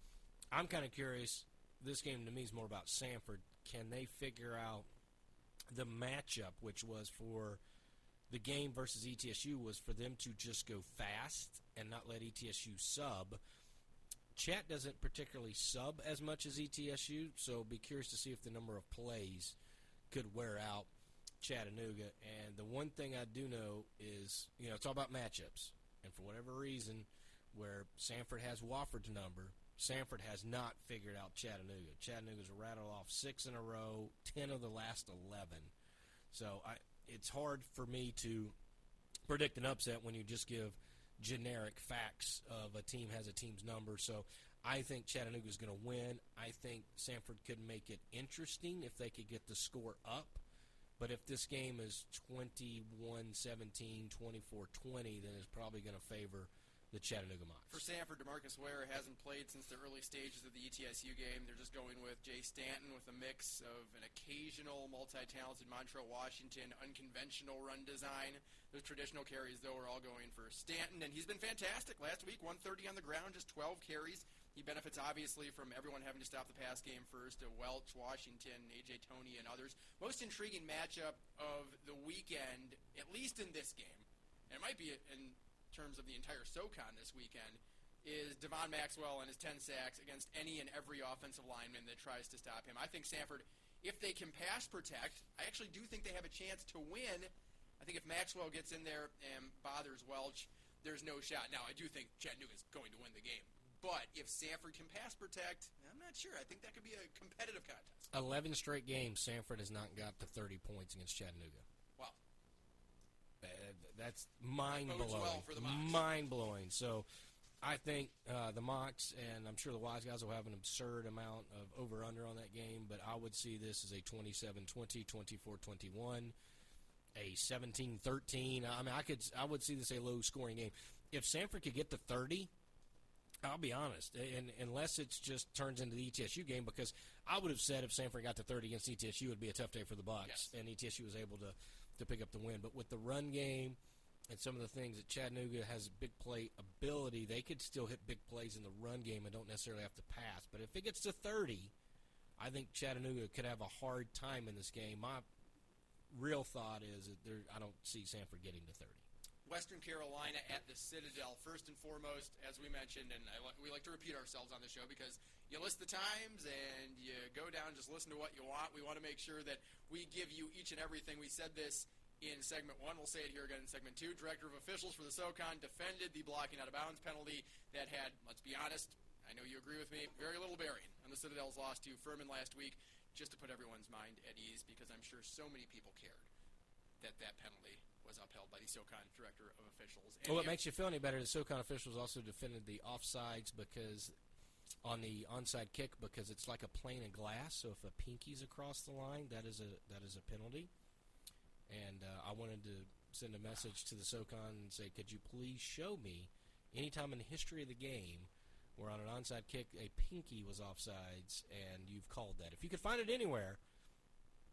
I'm kind of curious. This game to me is more about Samford. Can they figure out the matchup, which was for the game versus ETSU, was for them to just go fast and not let ETSU sub. Chat doesn't particularly sub as much as ETSU, so be curious to see if the number of plays could wear out Chattanooga. And the one thing I do know is, you know, it's all about matchups. And for whatever reason, where Samford has Wofford's number, Samford has not figured out Chattanooga. Chattanooga's rattled off six in a row, ten of the last eleven. So I, it's hard for me to predict an upset when you just give generic facts of a team has a team's number. So I think Chattanooga's going to win. I think Samford could make it interesting if they could get the score up. But if this game is 21 17, 24 20, then it's probably going to favor the Chattanooga Mocs. For Samford, Demarcus Ware hasn't played since the early stages of the ETSU game. They're just going with Jay Stanton with a mix of an occasional multi-talented Montrell Washington, unconventional run design. Those traditional carries, though, are all going for Stanton, and he's been fantastic. Last week, 130 on the ground, just 12 carries. He benefits obviously from everyone having to stop the pass game first. Uh, Welch, Washington, AJ Tony, and others. Most intriguing matchup of the weekend, at least in this game, and it might be in terms of the entire SoCon this weekend, is Devon Maxwell and his 10 sacks against any and every offensive lineman that tries to stop him. I think Samford, if they can pass protect, I actually do think they have a chance to win. I think if Maxwell gets in there and bothers Welch, there's no shot. Now, I do think Chattanooga is going to win the game, But if Samford can pass protect, I'm not sure. I think that could be a competitive contest. 11 straight games, Samford has not got to 30 points against Chattanooga. Wow. Uh, that's mind blowing. well for the Mocs. Mind blowing. So I think uh, the Mocs, and I'm sure the Wise Guys will have an absurd amount of over under on that game, but I would see this as a 27 20, 24 21, a 17 13. I mean, I could, I would see this a low scoring game. If Samford could get to 30, I'll be honest, and unless it's just turns into the ETSU game, because I would have said if Samford got to 30 against ETSU, it would be a tough day for the Bucks, Yes. and ETSU was able to to pick up the win. But with the run game and some of the things that Chattanooga has big play ability, they could still hit big plays in the run game and don't necessarily have to pass. But if it gets to 30, I think Chattanooga could have a hard time in this game. My real thought is that there, I don't see Samford getting to 30. Western Carolina at the Citadel. First and foremost, as we mentioned, and I, we like to repeat ourselves on the show because you list the times and you go down, just listen to what you want. We want to make sure that we give you each and everything. We said this in segment one. We'll say it here again in segment two. Director of Officials for the SoCon defended the blocking out of bounds penalty that had, let's be honest, I know you agree with me, very little bearing on the Citadel's loss to Furman last week, just to put everyone's mind at ease because I'm sure so many people cared that that penalty was upheld by the SoCon director of officials. And Well, what makes you feel any better? The SoCon officials also defended the offsides because on the onside kick because it's like a plane of glass. So if a pinky's across the line, that is a that is a penalty. And uh, I wanted to send a message to the SoCon and say, could you please show me any time in the history of the game where on an onside kick a pinky was offsides and you've called that? If you could find it anywhere,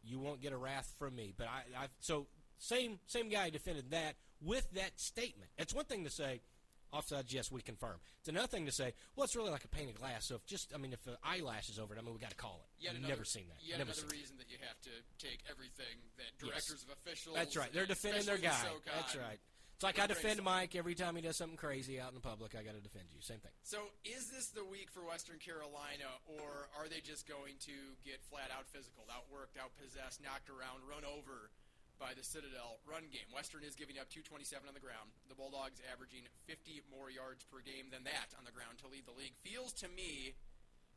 you won't get a wrath from me. But I, I so same same guy defended that with that statement. It's one thing to say offsides, yes, we confirm. It's another thing to say, well, it's really like a pane of glass. So if just, I mean, if an eyelash is over it, I mean, we got to call it. Yet I've another, never seen that. Yet never another reason that you have to take everything that directors of officials. That's right. They're defending their guy. the That's right. It's like I defend Mike every time he does something crazy out in the public. I got to defend you. Same thing. So, is this the week for Western Carolina, or are they just going to get flat out physical, outworked, outpossessed, knocked around, run over by the Citadel run game? Western is giving up 227 on the ground. The Bulldogs averaging 50 more yards per game than that on the ground to lead the league. Feels to me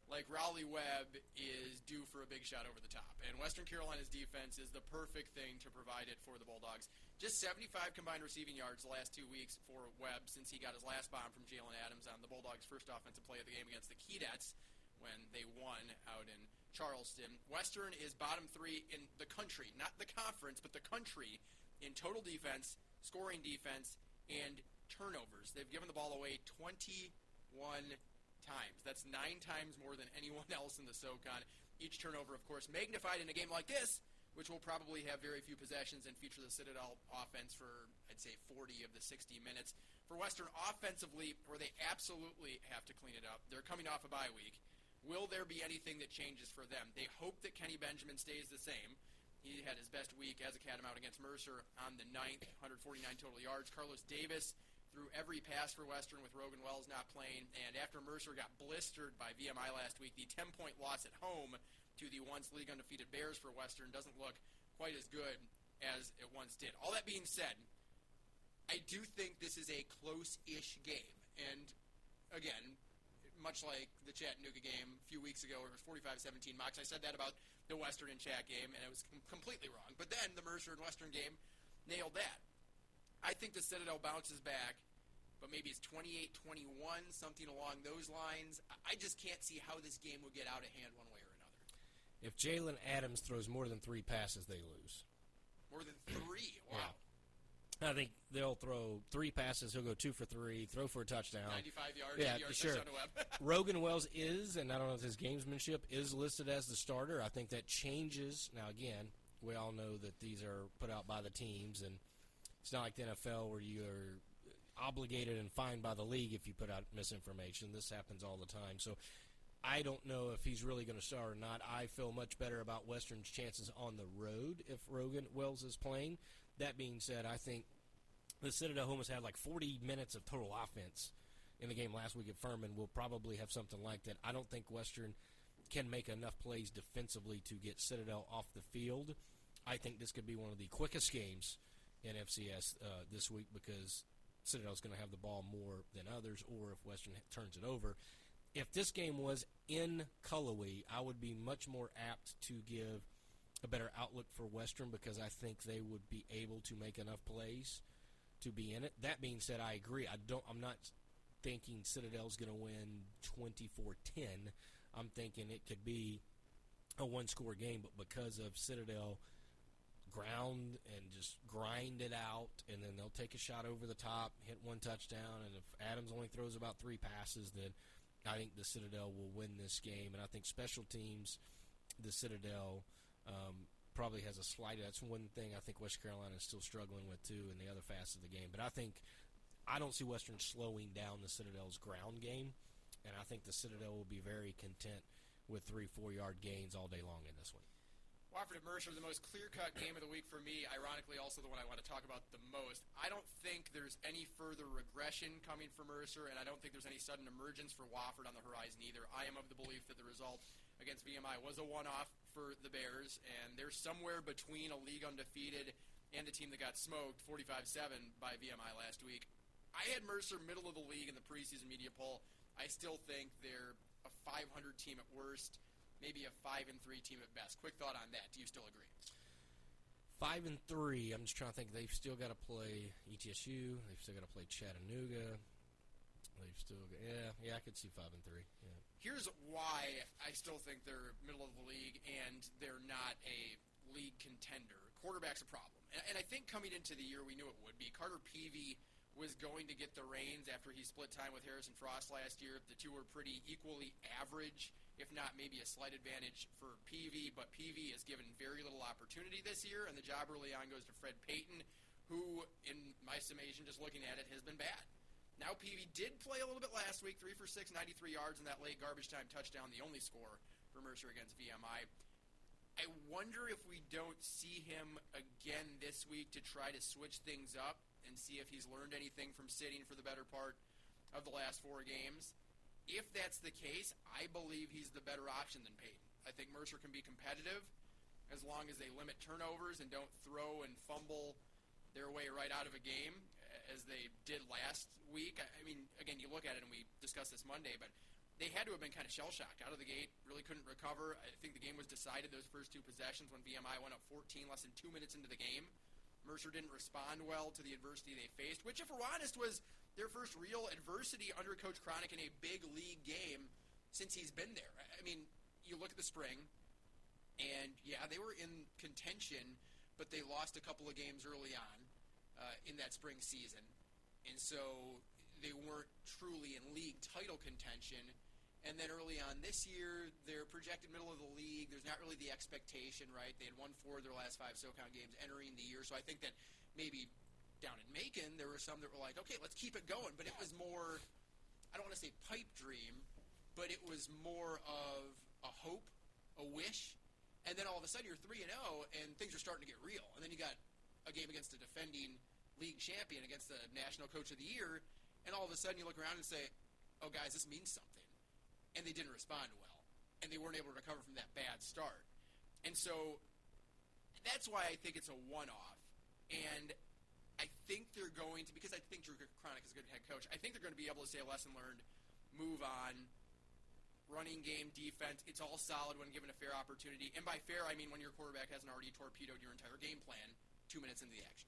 like Raleigh Webb is due for a big shot over the top. And Western Carolina's defense is the perfect thing to provide it for the Bulldogs. Just 75 combined receiving yards the last two weeks for Webb since he got his last bomb from Jaylan Adams on the Bulldogs' first offensive play of the game against the Keydets when they won out in Charleston. Western is bottom three in the country, not the conference, but the country in total defense, scoring defense, and turnovers. They've given the ball away 21 times. That's nine times more than anyone else in the SoCon. Each turnover, of course, magnified in a game like this, which will probably have very few possessions and feature the Citadel offense for, I'd say, 40 of the 60 minutes. For Western offensively, where they absolutely have to clean it up, they're coming off a bye week. Will there be anything that changes for them? They hope that Kenny Benjamin stays the same. He had his best week as a catamount against Mercer on the ninth, 149 total yards. Carlos Davis threw every pass for Western with Rogan Wells not playing. And after Mercer got blistered by VMI last week, the 10 point loss at home to the once league undefeated Bears for Western doesn't look quite as good as it once did. All that being said, I do think this is a close ish game. And again, much like the Chattanooga game a few weeks ago, where it was 45 17 Mocs, I said that about the Western and Chat game, and it was com- completely wrong. But then the Mercer and Western game nailed that. I think the Citadel bounces back, but maybe it's 28 21, something along those lines. I- I just can't see how this game will get out of hand one way or another. If Jaylan Adams throws more than three passes, they lose. More than three. Wow. I think they'll throw three passes. He'll go two for three, throw for a touchdown. 95 yards, Yeah, 80 yards sure. Rogan Wells is, and I don't know if his gamesmanship is listed as the starter. I think that changes. Now, again, we all know that these are put out by the teams, and it's not like the NFL where you are obligated and fined by the league if you put out misinformation. This happens all the time. So I don't know if he's really going to start or not. I feel much better about Western's chances on the road if Rogan Wells is playing. That being said, I think the Citadel Homas had like 40 minutes of total offense in the game last week at Furman. We'll probably have something like that. I don't think Western can make enough plays defensively to get Citadel off the field. I think this could be one of the quickest games in FCS uh, this week because Citadel's going to have the ball more than others, or if Western turns it over. If this game was in Cullowhee, I would be much more apt to give a better outlook for Western because I think they would be able to make enough plays to be in it. That being said, I agree. I don't. I'm not thinking Citadel's going to win 24-10. I'm thinking it could be a one-score game, but because of Citadel ground and just grind it out, and then they'll take a shot over the top, hit one touchdown, and if Adams only throws about three passes, then I think the Citadel will win this game. And I think special teams, the Citadel um, probably has a slight. That's one thing I think West Carolina is still struggling with too, in the other facets of the game. But I think I don't see Western slowing down the Citadel's ground game, and I think the Citadel will be very content with three, four yard gains all day long in this one. Wofford at Mercer, the most clear cut game of the week for me. Ironically, also the one I want to talk about the most. I don't think there's any further regression coming for Mercer, and I don't think there's any sudden emergence for Wofford on the horizon either. I am of the belief that the result against VMI was a one off for the Bears, and they're somewhere between a league undefeated and a team that got smoked 45 7 by VMI last week. I had Mercer middle of the league in the preseason media poll. I still think they're a 500 team at worst maybe a five and three team at best. Quick thought on that. Do you still agree? Five and three. I'm just trying to think. They've still got to play ETSU. They've still got to play Chattanooga. They've still got, yeah, yeah. I could see five and three. Yeah. Here's why I still think they're middle of the league and they're not a league contender. Quarterback's a problem, and, and I think coming into the year we knew it would be. Carter Peevy was going to get the reins after he split time with Harrison Frost last year. The two were pretty equally average if not maybe a slight advantage for Peevy. But Peevy is given very little opportunity this year, and the job early on goes to Fred Payton, who, in my summation, just looking at it, has been bad. Now Peevy did play a little bit last week, three for six, 93 yards in that late garbage time touchdown, the only score for Mercer against VMI. I wonder if we don't see him again this week to try to switch things up and see if he's learned anything from sitting for the better part of the last four games if that's the case, I believe he's the better option than Payton. I think Mercer can be competitive as long as they limit turnovers and don't throw and fumble their way right out of a game as they did last week. I mean, again, you look at it and we discussed this Monday, but they had to have been kind of shell shocked out of the gate. Really couldn't recover. I think the game was decided those first two possessions when VMI went up 14 less than two minutes into the game. Mercer didn't respond well to the adversity they faced, which, if we're honest, was their first real adversity under Coach Cronic in a big league game since he's been there. I mean, you look at the spring, and yeah, they were in contention, but they lost a couple of games early on uh, in that spring season, and so they weren't truly in league title contention. And then early on this year, they're projected middle of the league. There's not really the expectation, right? They had won four of their last five SoCon games entering the year, so I think that maybe down in Macon, there were some that were like, okay, let's keep it going. But it was more, I don't want to say pipe dream, but it was more of a hope, a wish. And then all of a sudden you're 3 and 0 and things are starting to get real. And then you got a game against the defending league champion against the national coach of the year. And all of a sudden you look around and say, oh, guys, this means something. And they didn't respond well. And they weren't able to recover from that bad start. And so that's why I think it's a one off. And I think they're going to because I think Drew Cronic is a good head coach. I think they're going to be able to say a lesson learned, move on, running game, defense. It's all solid when given a fair opportunity. And by fair, I mean when your quarterback hasn't already torpedoed your entire game plan two minutes into the action.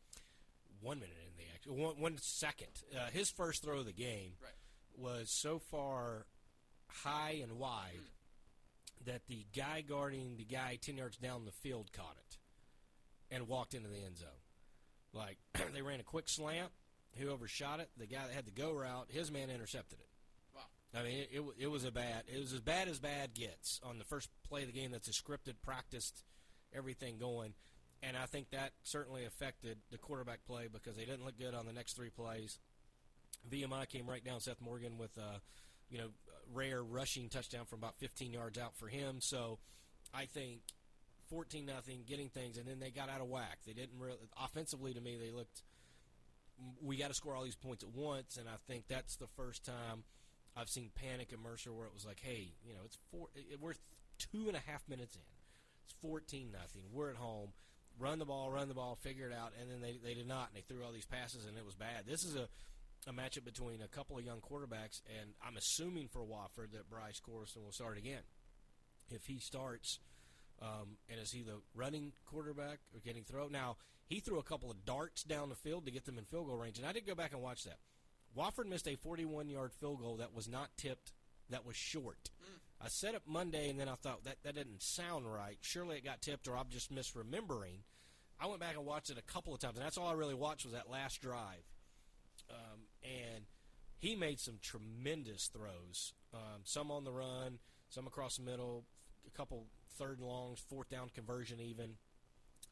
One minute in the action. One, one second. Uh, his first throw of the game right. was so far high and wide mm. that the guy guarding the guy 10 yards down the field caught it and walked into the end zone. Like they ran a quick slant. Whoever shot it, the guy that had the go route, his man intercepted it. Wow. I mean, it, it, it was a bad. It was as bad as bad gets on the first play of the game. That's a scripted, practiced, everything going, and I think that certainly affected the quarterback play because they didn't look good on the next three plays. VMI came right down Seth Morgan with a, you know, rare rushing touchdown from about 15 yards out for him. So, I think 14 nothing, getting things, and then they got out of whack. They didn't really offensively to me. They looked. We got to score all these points at once, and I think that's the first time I've seen panic in Mercer where it was like, hey, you know, it's four. We're two and a half minutes in. It's 14 nothing. We're at home. Run the ball, run the ball, figure it out, and then they they did not, and they threw all these passes, and it was bad. This is a a matchup between a couple of young quarterbacks, and I'm assuming for Wofford that Bryce Corson will start again. If he starts, um, and is he the running quarterback or getting throw? Now he threw a couple of darts down the field to get them in field goal range, and I did go back and watch that. Wofford missed a 41-yard field goal that was not tipped, that was short. I set up Monday, and then I thought that that didn't sound right. Surely it got tipped, or I'm just misremembering. I went back and watched it a couple of times, and that's all I really watched was that last drive. Um, and he made some tremendous throws, um, some on the run, some across the middle, a couple third and longs, fourth down conversion even.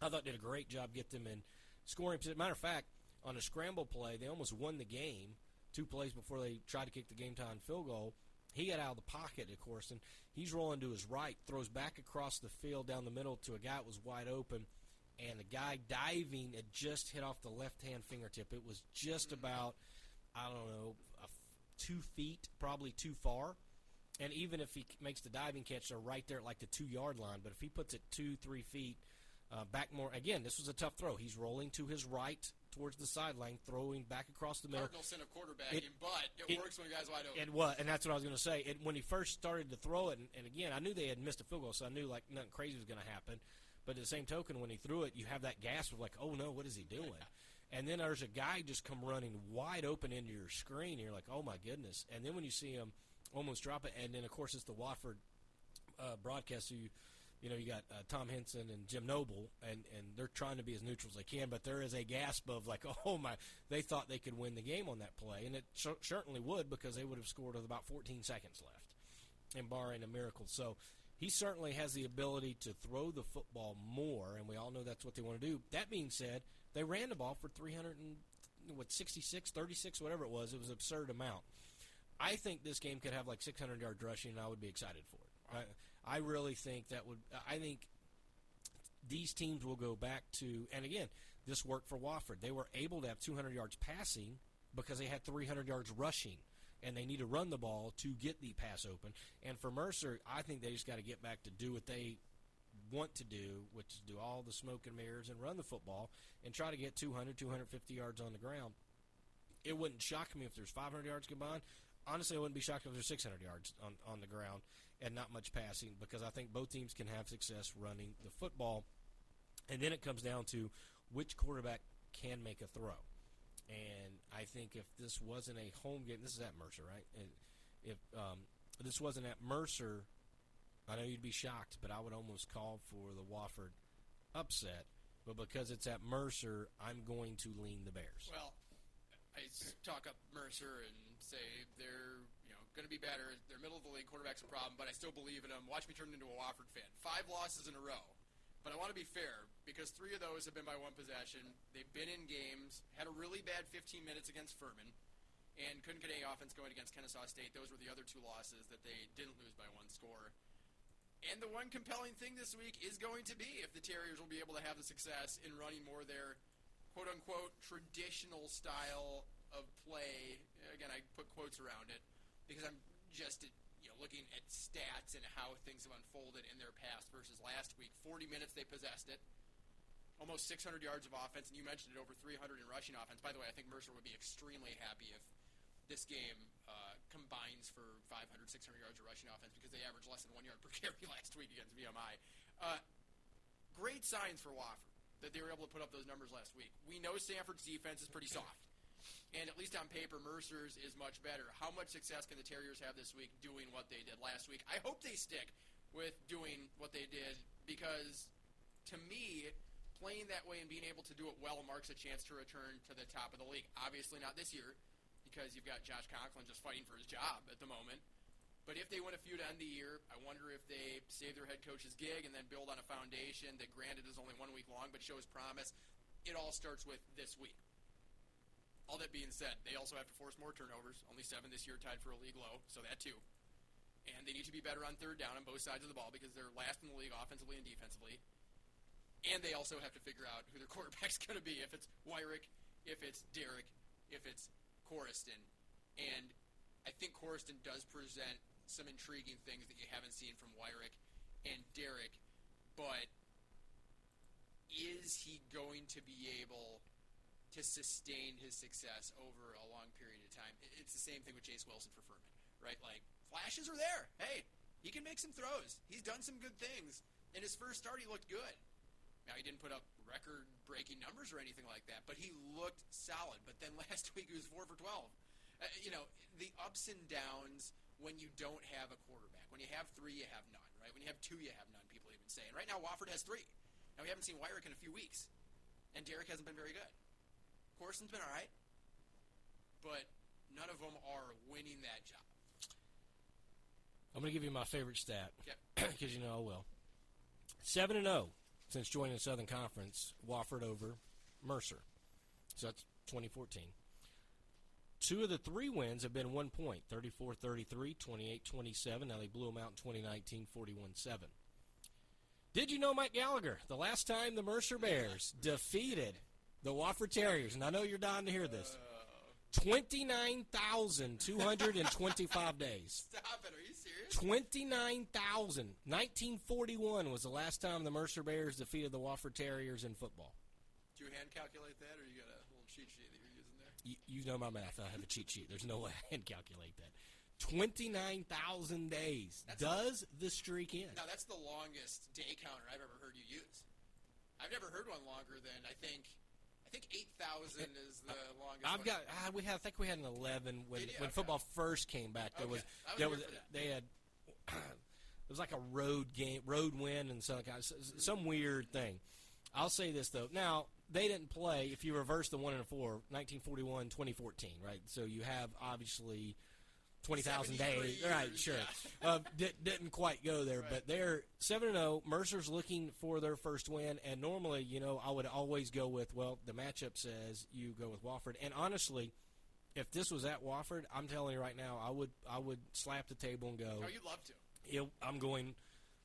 I thought did a great job get them in scoring. Matter of fact, on a scramble play, they almost won the game two plays before they tried to kick the game time field goal. He got out of the pocket, of course, and he's rolling to his right, throws back across the field down the middle to a guy that was wide open, and the guy diving had just hit off the left hand fingertip. It was just about, I don't know, two feet, probably too far. And even if he makes the diving catch, they're right there at like the two yard line. But if he puts it two, three feet uh, back more, again, this was a tough throw. He's rolling to his right towards the sideline, throwing back across the middle. Cardinal sin of quarterbacking, It- but it, it- works when guy's wide open. And what? And that's what I was going to say. It, when he first started to throw it, and, and again, I knew they had missed a field goal, so I knew like nothing crazy was going to happen. But at the same token, when he threw it, you have that gasp of like, "Oh no, what is he doing?" And then there's a guy just come running wide open into your screen. And you're like, "Oh my goodness!" And then when you see him almost drop it, and then of course it's the Wofford uh, broadcast. Who you, you know, you got uh, Tom Henson and Jim Noble, and and they're trying to be as neutral as they can. But there is a gasp of like, "Oh my!" They thought they could win the game on that play, and it cer- certainly would because they would have scored with about 14 seconds left and barring a miracle. So he certainly has the ability to throw the football more, and we all know that's what they want to do. That being said, they ran the ball for 300 and what 66, 36, whatever it was. It was an absurd amount. I think this game could have like 600 yards rushing, and I would be excited for it. I really think that would. I think these teams will go back to, and again, this worked for Wofford. They were able to have 200 yards passing because they had 300 yards rushing, and they need to run the ball to get the pass open. And for Mercer, I think they just got to get back to do what they want to do, which is do all the smoke and mirrors and run the football and try to get 200, 250 yards on the ground. It wouldn't shock me if there's 500 yards combined. Honestly, I wouldn't be shocked if there's 600 yards on, on the ground and not much passing because I think both teams can have success running the football. And then it comes down to which quarterback can make a throw. And I think if this wasn't a home game, this is at Mercer, right? If um, this wasn't at Mercer, I know you'd be shocked, but I would almost call for the Wofford upset. But because it's at Mercer, I'm going to lean the Bears. Well, I talk up Mercer and say they're going to be better. They're middle of the league. Quarterback's a problem, but I still believe in them. Watch me turn into a Wofford fan. Five losses in a row. But I want to be fair because three of those have been by one possession. They've been in games, had a really bad 15 minutes against Furman, and couldn't get any offense going against Kennesaw State. Those were the other two losses that they didn't lose by one score. And the one compelling thing this week is going to be if the Terriers will be able to have the success in running more their quote unquote traditional style of play. Again, I put quotes around it because I'm just you know looking at stats and how things have unfolded in their past versus last week. 40 minutes they possessed it. Almost 600 yards of offense, and you mentioned it over 300 in rushing offense. By the way, I think Mercer would be extremely happy if this game uh, combines for 500, 600 yards of rushing offense because they averaged less than one yard per carry last week against VMI. Uh, great signs for Wofford that they were able to put up those numbers last week. We know Samford's defense is pretty soft. And at least on paper, Mercer's is much better. How much success can the Terriers have this week doing what they did last week? I hope they stick with doing what they did because, to me, playing that way and being able to do it well marks a chance to return to the top of the league. Obviously, not this year because you've got Josh Conklin just fighting for his job at the moment. But if they win a few to end the year, I wonder if they save their head coach's gig and then build on a foundation that, granted, is only one week long but shows promise. It all starts with this week. All that being said, they also have to force more turnovers. Only seven this year, tied for a league low, so that too. And they need to be better on third down on both sides of the ball because they're last in the league offensively and defensively. And they also have to figure out who their quarterback's going to be. If it's Wyrick, if it's Derek, if it's Coriston. And I think Coriston does present some intriguing things that you haven't seen from Wyrick and Derek. But is he going to be able to sustain his success over a long period of time. It's the same thing with Jace Wilson for Furman, right? Like flashes are there. Hey, he can make some throws. He's done some good things. In his first start, he looked good. Now he didn't put up record-breaking numbers or anything like that, but he looked solid. But then last week he was four for twelve. Uh, you know the ups and downs when you don't have a quarterback. When you have three, you have none. Right? When you have two, you have none. People even say. And right now, Wofford has three. Now we haven't seen Wyrick in a few weeks, and Derek hasn't been very good. Corson's been all right, but none of them are winning that job. I'm going to give you my favorite stat Okay. because you know I will. Seven and zero since joining the Southern Conference. Wofford over Mercer, so that's 2014. Two of the three wins have been one point 34 33, 28 27. Now they blew them out in 2019 41 7. Did you know, Mike Gallagher, the last time the Mercer Bears defeated the Wofford Terriers, and I know you're dying to hear this, 29,225 days. Stop it! Are you serious? 29,000. 1941 was the last time the Mercer Bears defeated the Wofford Terriers in football. Do you hand calculate that, or you got a little cheat sheet that you're using there? You, you know my math. I have a cheat sheet. There's no way I can calculate that. 29,000 days. Does the streak end? Now that's the longest day counter I've ever heard you use. I've never heard one longer than I think. I think eight thousand is the longest. I've got. Uh, we had. I think we had an 11 when Did you? when Okay. football first came back. There Okay. was. I was there here was. for that. They had. it was like a road game, road win, and some kind of, some weird thing. I'll say this though. Now they didn't play. If you reverse the one and a four, 1941, 2014, right? So you have obviously. Twenty thousand 73 days, right? Sure, yeah. uh, di- didn't quite go there, but they're seven and zero. Mercer's looking for their first win, and normally, you know, I would always go with well, the matchup says you go with Wofford, and honestly, if this was at Wofford, I'm telling you right now, I would I would slap the table and go, Oh, you'd love to. "Yo, I'm going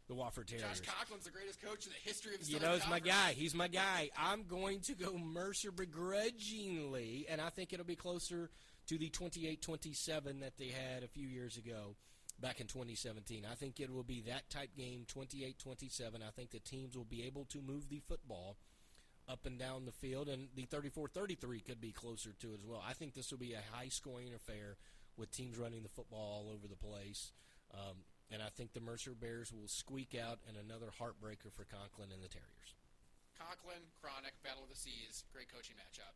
the Wofford Terriers. Josh Conklin's the greatest coach in the history of the You know, it's my guy. He's my guy. I'm going to go Mercer begrudgingly, and I think it'll be closer to the 28-27 that they had a few years ago back in 2017. I think it will be that type game, 28-27. I think the teams will be able to move the football up and down the field, and the 34-33 could be closer to it as well. I think this will be a high-scoring affair with teams running the football all over the place. Um, and I think the Mercer Bears will squeak out in another heartbreaker for Conklin and the Terriers. Conklin, Cronic, Battle of the Seas, great coaching matchup,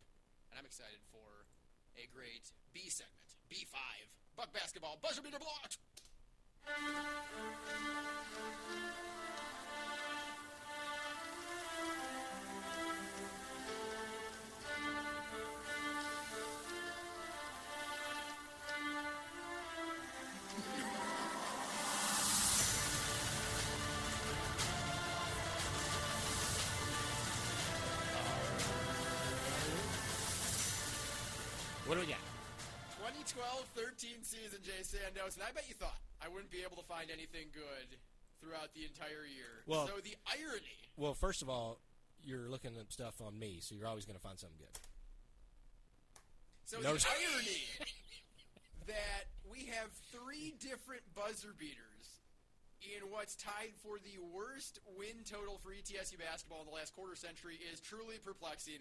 and I'm excited for a great B segment, B5, Buck basketball, buzzer beater blocked. 2012-13 season, Jay Sandos, and I bet you thought I wouldn't be able to find anything good throughout the entire year. Well- so the irony. Well, first of all, you're looking at stuff on me, so you're always going to find something good. So No- the irony that we have three different buzzer beaters in what's tied for the worst win total for ETSU basketball in the last quarter century is truly perplexing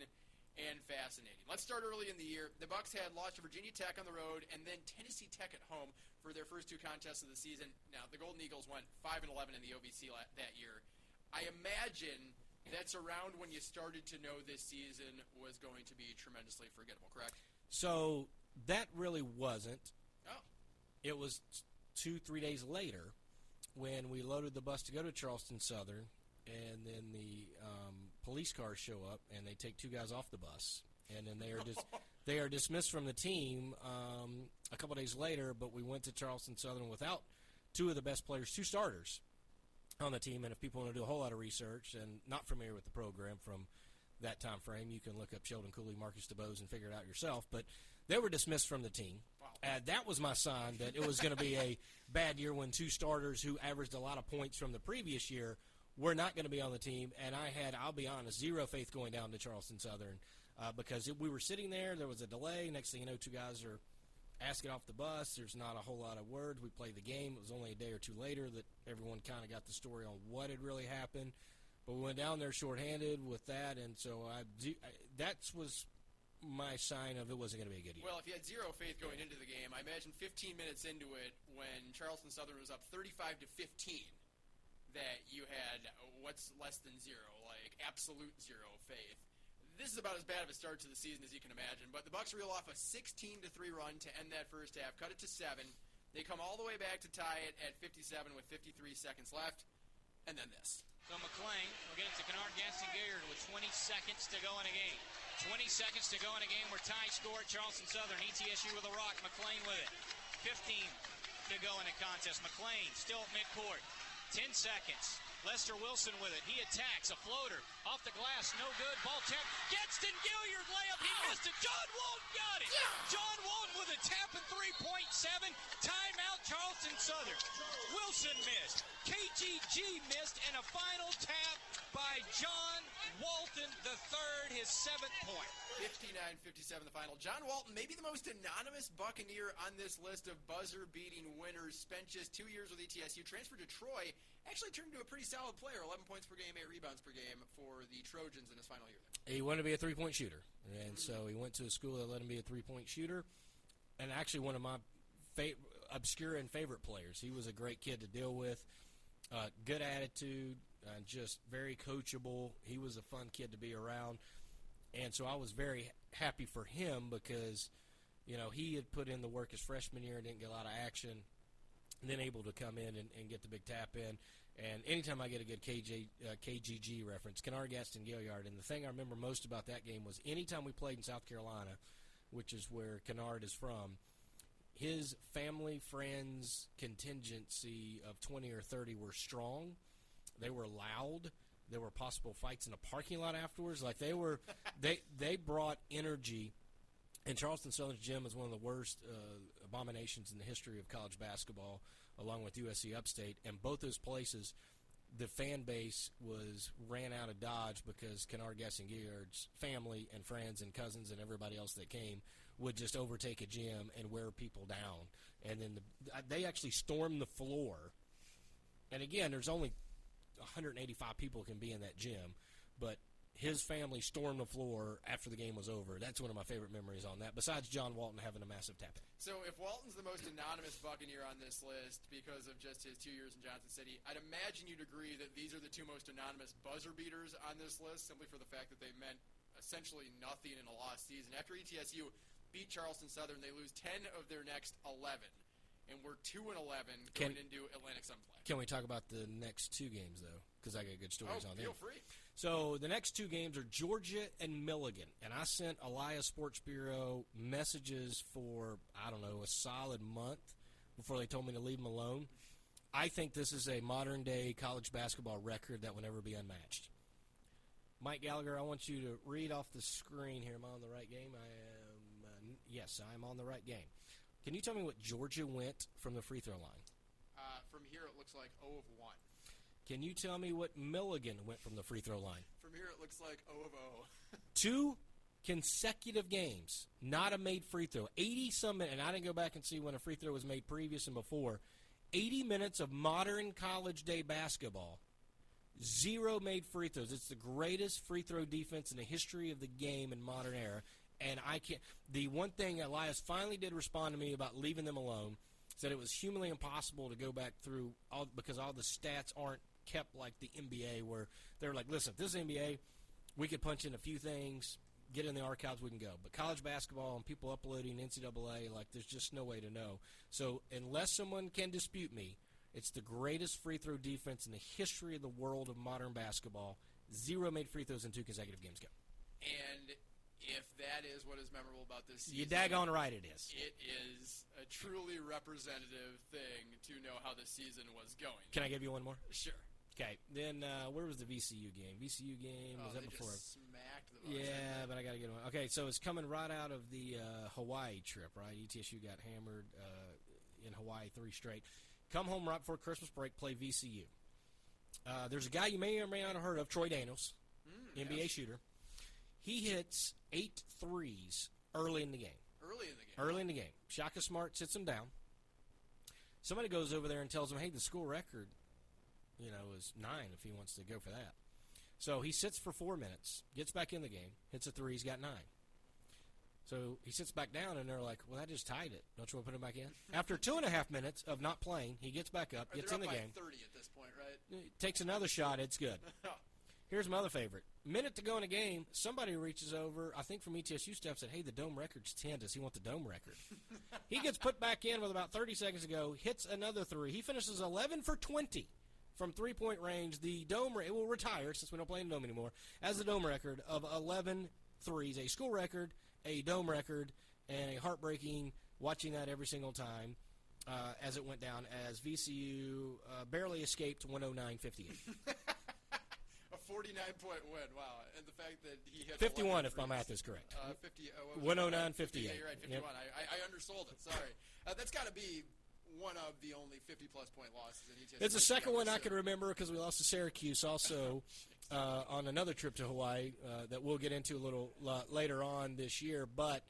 and fascinating. Let's start early in the year. The Bucks had lost to Virginia Tech on the road and then Tennessee Tech at home for their first two contests of the season. Now, the Golden Eagles went 5 and 11 in the OVC la- that year. I imagine that's around when you started to know this season was going to be tremendously forgettable, correct? So that really wasn't. Oh. It was two, three days later when we loaded the bus to go to Charleston Southern, and then the um, police cars show up and they take two guys off the bus, and then they are dis- they are dismissed from the team um, a couple days later. But we went to Charleston Southern without two of the best players, two starters on the team. And if people want to do a whole lot of research and not familiar with the program from that time frame, you can look up Sheldon Cooley, Marcus DeBose, and figure it out yourself. But they were dismissed from the team. Uh, that was my sign that it was going to be a bad year when two starters who averaged a lot of points from the previous year were not going to be on the team. And I had, I'll be honest, zero faith going down to Charleston Southern uh, because it, we were sitting there. There was a delay. Next thing you know, two guys are asking off the bus. There's not a whole lot of words. We played the game. It was only a day or two later that everyone kind of got the story on what had really happened. But we went down there shorthanded with that, and so I, I that was my sign of it wasn't going to be a good year. Well, if you had zero faith going into the game, I imagine 15 minutes into it, when Charleston Southern was up 35 to 15, that you had uh, what's less than zero, like absolute zero faith. This is about as bad of a start to the season as you can imagine. But the Bucks reel off a 16 to three run to end that first half, cut it to seven. They come all the way back to tie it at 57 with 53 seconds left, and then this. So McLean will get it to Kennard Gaston Gaillard with 20 seconds to go in a game. 20 seconds to go in a game where tie score Charleston Southern. ETSU with a rock. McLean with it. 15 to go in a contest. McLean still at midcourt. 10 seconds. Lester Wilson with it. He attacks. A floater. Off the glass. No good. Ball tap. Gadsden Gilliard layup. He missed it. John Walton got it. John Walton with a tap and 3.7. Timeout Charleston Southern. Wilson missed. KGG missed. And a final tap by John Walton the third, his seventh point. 59-57 the final. John Walton, maybe the most anonymous Buccaneer on this list of buzzer-beating winners. Spent just two years with ETSU. Transferred to Troy. Actually turned into a pretty solid player. 11 points per game, 8 rebounds per game for the Trojans in his final year there. he wanted to be a three point shooter, and so he went to a school that let him be a three point shooter. And actually, one of my fa- obscure and favorite players. He was a great kid to deal with. Uh, good attitude, uh, just very coachable. He was a fun kid to be around, and so I was very happy for him because, you know, he had put in the work his freshman year and didn't get a lot of action, and then able to come in and, and get the big tap in. And anytime I get a good KJ, uh, KGG reference, Kennard Gadsden Gilliard, and the thing I remember most about that game was anytime we played in South Carolina, which is where Kennard is from, his family, friends, contingency of 20 or 30 were strong. They were loud. There were possible fights in the parking lot afterwards. Like they were, they they brought energy. And Charleston Southern's gym is one of the worst uh, abominations in the history of college basketball, along with USC Upstate. And both those places, the fan base was ran out of Dodge because Kennard Gadsden Gilliard's family and friends and cousins and everybody else that came would just overtake a gym and wear people down. And then the, they actually stormed the floor. And again, there's only 185 people can be in that gym, but his family stormed the floor after the game was over. That's one of my favorite memories on that. Besides John Walton having a massive tap. So if Walton's the most anonymous Buccaneer on this list because of just his two years in Johnson City, I'd imagine you'd agree that these are the two most anonymous buzzer beaters on this list simply for the fact that they meant essentially nothing in a lost season. After ETSU beat Charleston Southern, they lose 10 of their next 11. And we're 2 and 11 Can- going into Atlantic Sun play. Can we talk about the next two games though? Because I got good stories Oh, on them. feel free. So the next two games are Georgia and Milligan, and I sent Elias Sports Bureau messages for I don't know a solid month before they told me to leave them alone. I think this is a modern day college basketball record that will never be unmatched. Mike Gallagher, I want you to read off the screen here. Am I on the right game? I am. Uh, yes, I am on the right game. Can you tell me what Georgia went from the free throw line? Uh, from here, it looks like 0 of 1. Can you tell me what Milligan went from the free throw line? From here, it looks like 0 of 0. two consecutive games, not a made free throw. 80 some minutes, and I didn't go back and see when a free throw was made previous and before. 80 minutes of modern college day basketball. Zero made free throws. It's the greatest free throw defense in the history of the game in modern era. And I can't. The one thing Elias finally did respond to me about leaving them alone said it was humanly impossible to go back through all because all the stats aren't kept like the NBA, where they're like, listen, if this is NBA, we could punch in a few things, get in the archives, we can go. But college basketball and people uploading NCAA, like, there's just no way to know. So unless someone can dispute me, it's the greatest free throw defense in the history of the world of modern basketball. Zero made free throws in two consecutive games. Go. And if that is what is memorable about this season, You daggone right it is. it is a truly representative thing to know how the season was going. Can I give you one more? Sure. Okay. Then uh, where was the VCU game? VCU game was oh, that they before? just smacked the Yeah, but I got to get one. Okay, so it's coming right out of the uh, Hawaii trip, right? ETSU got hammered uh, in Hawaii three straight. Come home right before Christmas break, play VCU. Uh, there's a guy you may or may not have heard of, Troy Daniels, NBA Mm, yes. shooter. He hits eight threes early in the game. early in the game. Early in the game. Shaka Smart sits him down. Somebody goes over there and tells him, hey, the school record, you know, is nine if he wants to go for that. So he sits for four minutes, gets back in the game, hits a three, he's got nine. So he sits back down, and they're like, "Well, that just tied it. Don't you want to put him back in?" After two and a half minutes of not playing, he gets back up, gets in the game, 30 at this point, right? takes another shot. It's good. Here's my other favorite. Minute to go in a game, somebody reaches over, I think from ETSU staff said, Hey, the dome record's 10. Does he want the dome record? he gets put back in with about 30 seconds to go, hits another three. He finishes 11 for 20 from three point range. The dome, it will retire since we don't play in the dome anymore, as the dome record of 11 threes. A school record, a dome record, and a heartbreaking watching that every single time. Uh, as it went down, as VCU uh, barely escaped 109.58. A 49 point win. Wow. And the fact that he hit 51 if my math is correct. Uh, 50, uh, 109, it? 58. Yeah, you're right, 51. Yep. I, I, undersold it. Sorry. Uh, that's got to be one of the only 50 plus point losses in ETS. It's the second one I can remember because we lost to Syracuse also uh, on another trip to Hawaii uh, that we'll get into a little later on this year. But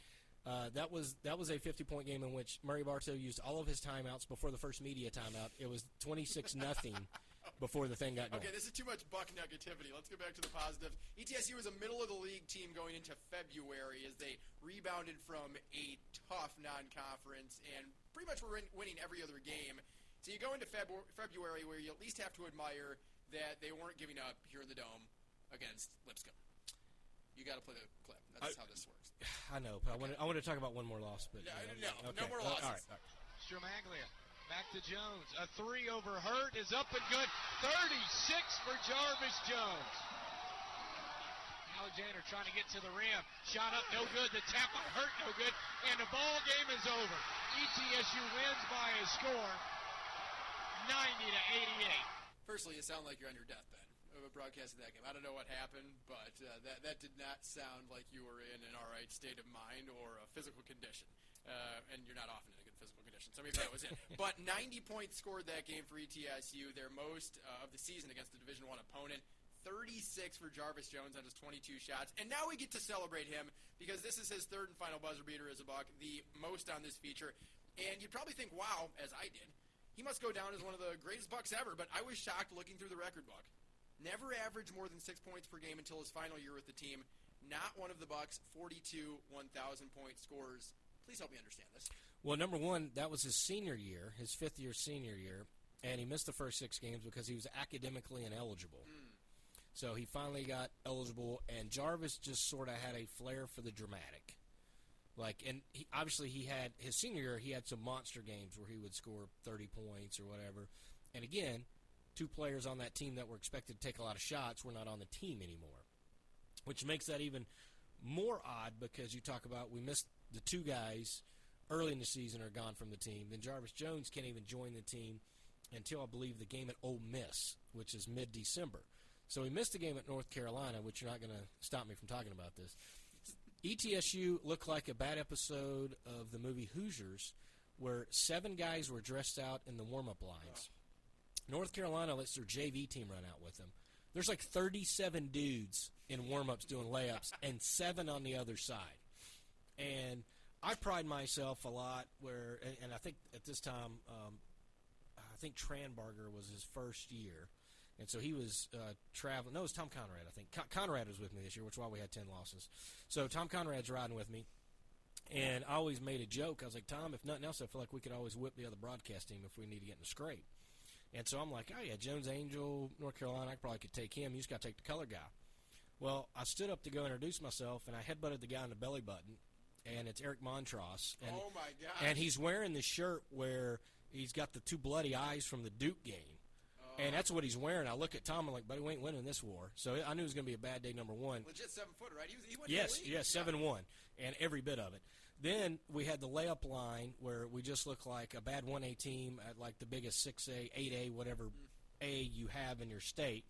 uh, that was that was a 50 point game in which Murray Bartow used all of his timeouts before the first media timeout. It was 26 nothing before the thing got going. Okay, this is too much buck negativity. Let's go back to the positives. ETSU was a middle of the league team going into February as they rebounded from a tough non-conference and pretty much were win- winning every other game. So you go into Febru- February where you at least have to admire that they weren't giving up here in the dome against Lipscomb. You got to play the clip. That's I- how this works. I know, but I want to I want to talk about one more loss. But No, uh, no, no okay. more Uh, losses. all right, all right. Stramaglia. Back to Jones. A three over Hurt is up and good. 36 for Jarvis Jones. Alexander trying to get to the rim. Shot up, no good. The tap on Hurt, no good. And the ball game is over. ETSU wins by a score 90 to 88. Firstly, you sound like you're on your deathbed of a broadcast of that game. I don't know what happened, but uh, that that did not sound like you were in an all right state of mind or a physical condition. Uh, and you're not often in a good physical condition, so maybe that was it. but 90 points scored that game for ETSU, their most uh, of the season against a Division One opponent. 36 for Jarvis Jones on his 22 shots, and now we get to celebrate him because this is his third and final buzzer beater as a buck, the most on this feature. And you'd probably think, wow, as I did, he must go down as one of the greatest bucks ever. But I was shocked looking through the record book. Never averaged more than six points per game until his final year with the team. Not one of the Bucks' 42 1,000 point scores. Please help me understand this. Well, number one, that was his senior year, his fifth year senior year, and he missed the first six games because he was academically ineligible. Hmm. So he finally got eligible, and Jarvis just sort of had a flair for the dramatic. Like, and he, obviously he had his senior year, he had some monster games where he would score 30 points or whatever. And again, two players on that team that were expected to take a lot of shots were not on the team anymore, which makes that even more odd because you talk about we missed the two guys early in the season are gone from the team. Then Jarvis Jones can't even join the team until I believe the game at Ole Miss, which is mid December. So we missed the game at North Carolina, which you're not going to stop me from talking about this. ETSU looked like a bad episode of the movie Hoosiers, where seven guys were dressed out in the warm up lines. North Carolina lets their JV team run out with them. There's like 37 dudes in warmups doing layups, and seven on the other side. And I pride myself a lot where, and, and I think at this time, um, I think Tranbarger was his first year. And so he was uh, traveling. No, it was Tom Conrad, I think. Con- Conrad was with me this year, which is why we had 10 losses. So Tom Conrad's riding with me. And I always made a joke. I was like, Tom, if nothing else, I feel like we could always whip the other broadcast team if we need to get in a scrape. And so I'm like, oh, yeah, Jones Angell, North Carolina, I probably could take him. You just got to take the color guy. Well, I stood up to go introduce myself, and I headbutted the guy in the belly button, and it's Eric Montross. And, oh my God! and he's wearing the shirt where he's got the two bloody eyes from the Duke game. Oh. And that's what he's wearing. I look at Tom. I'm like, buddy, we ain't winning this war. So I knew it was going to be a bad day. Number one. legit seven foot, right? He, was, he went Yes, yes, seven one, and every bit of it. Then we had the layup line where we just looked like a bad one A team at like the biggest six A, eight A, whatever A you have in your state.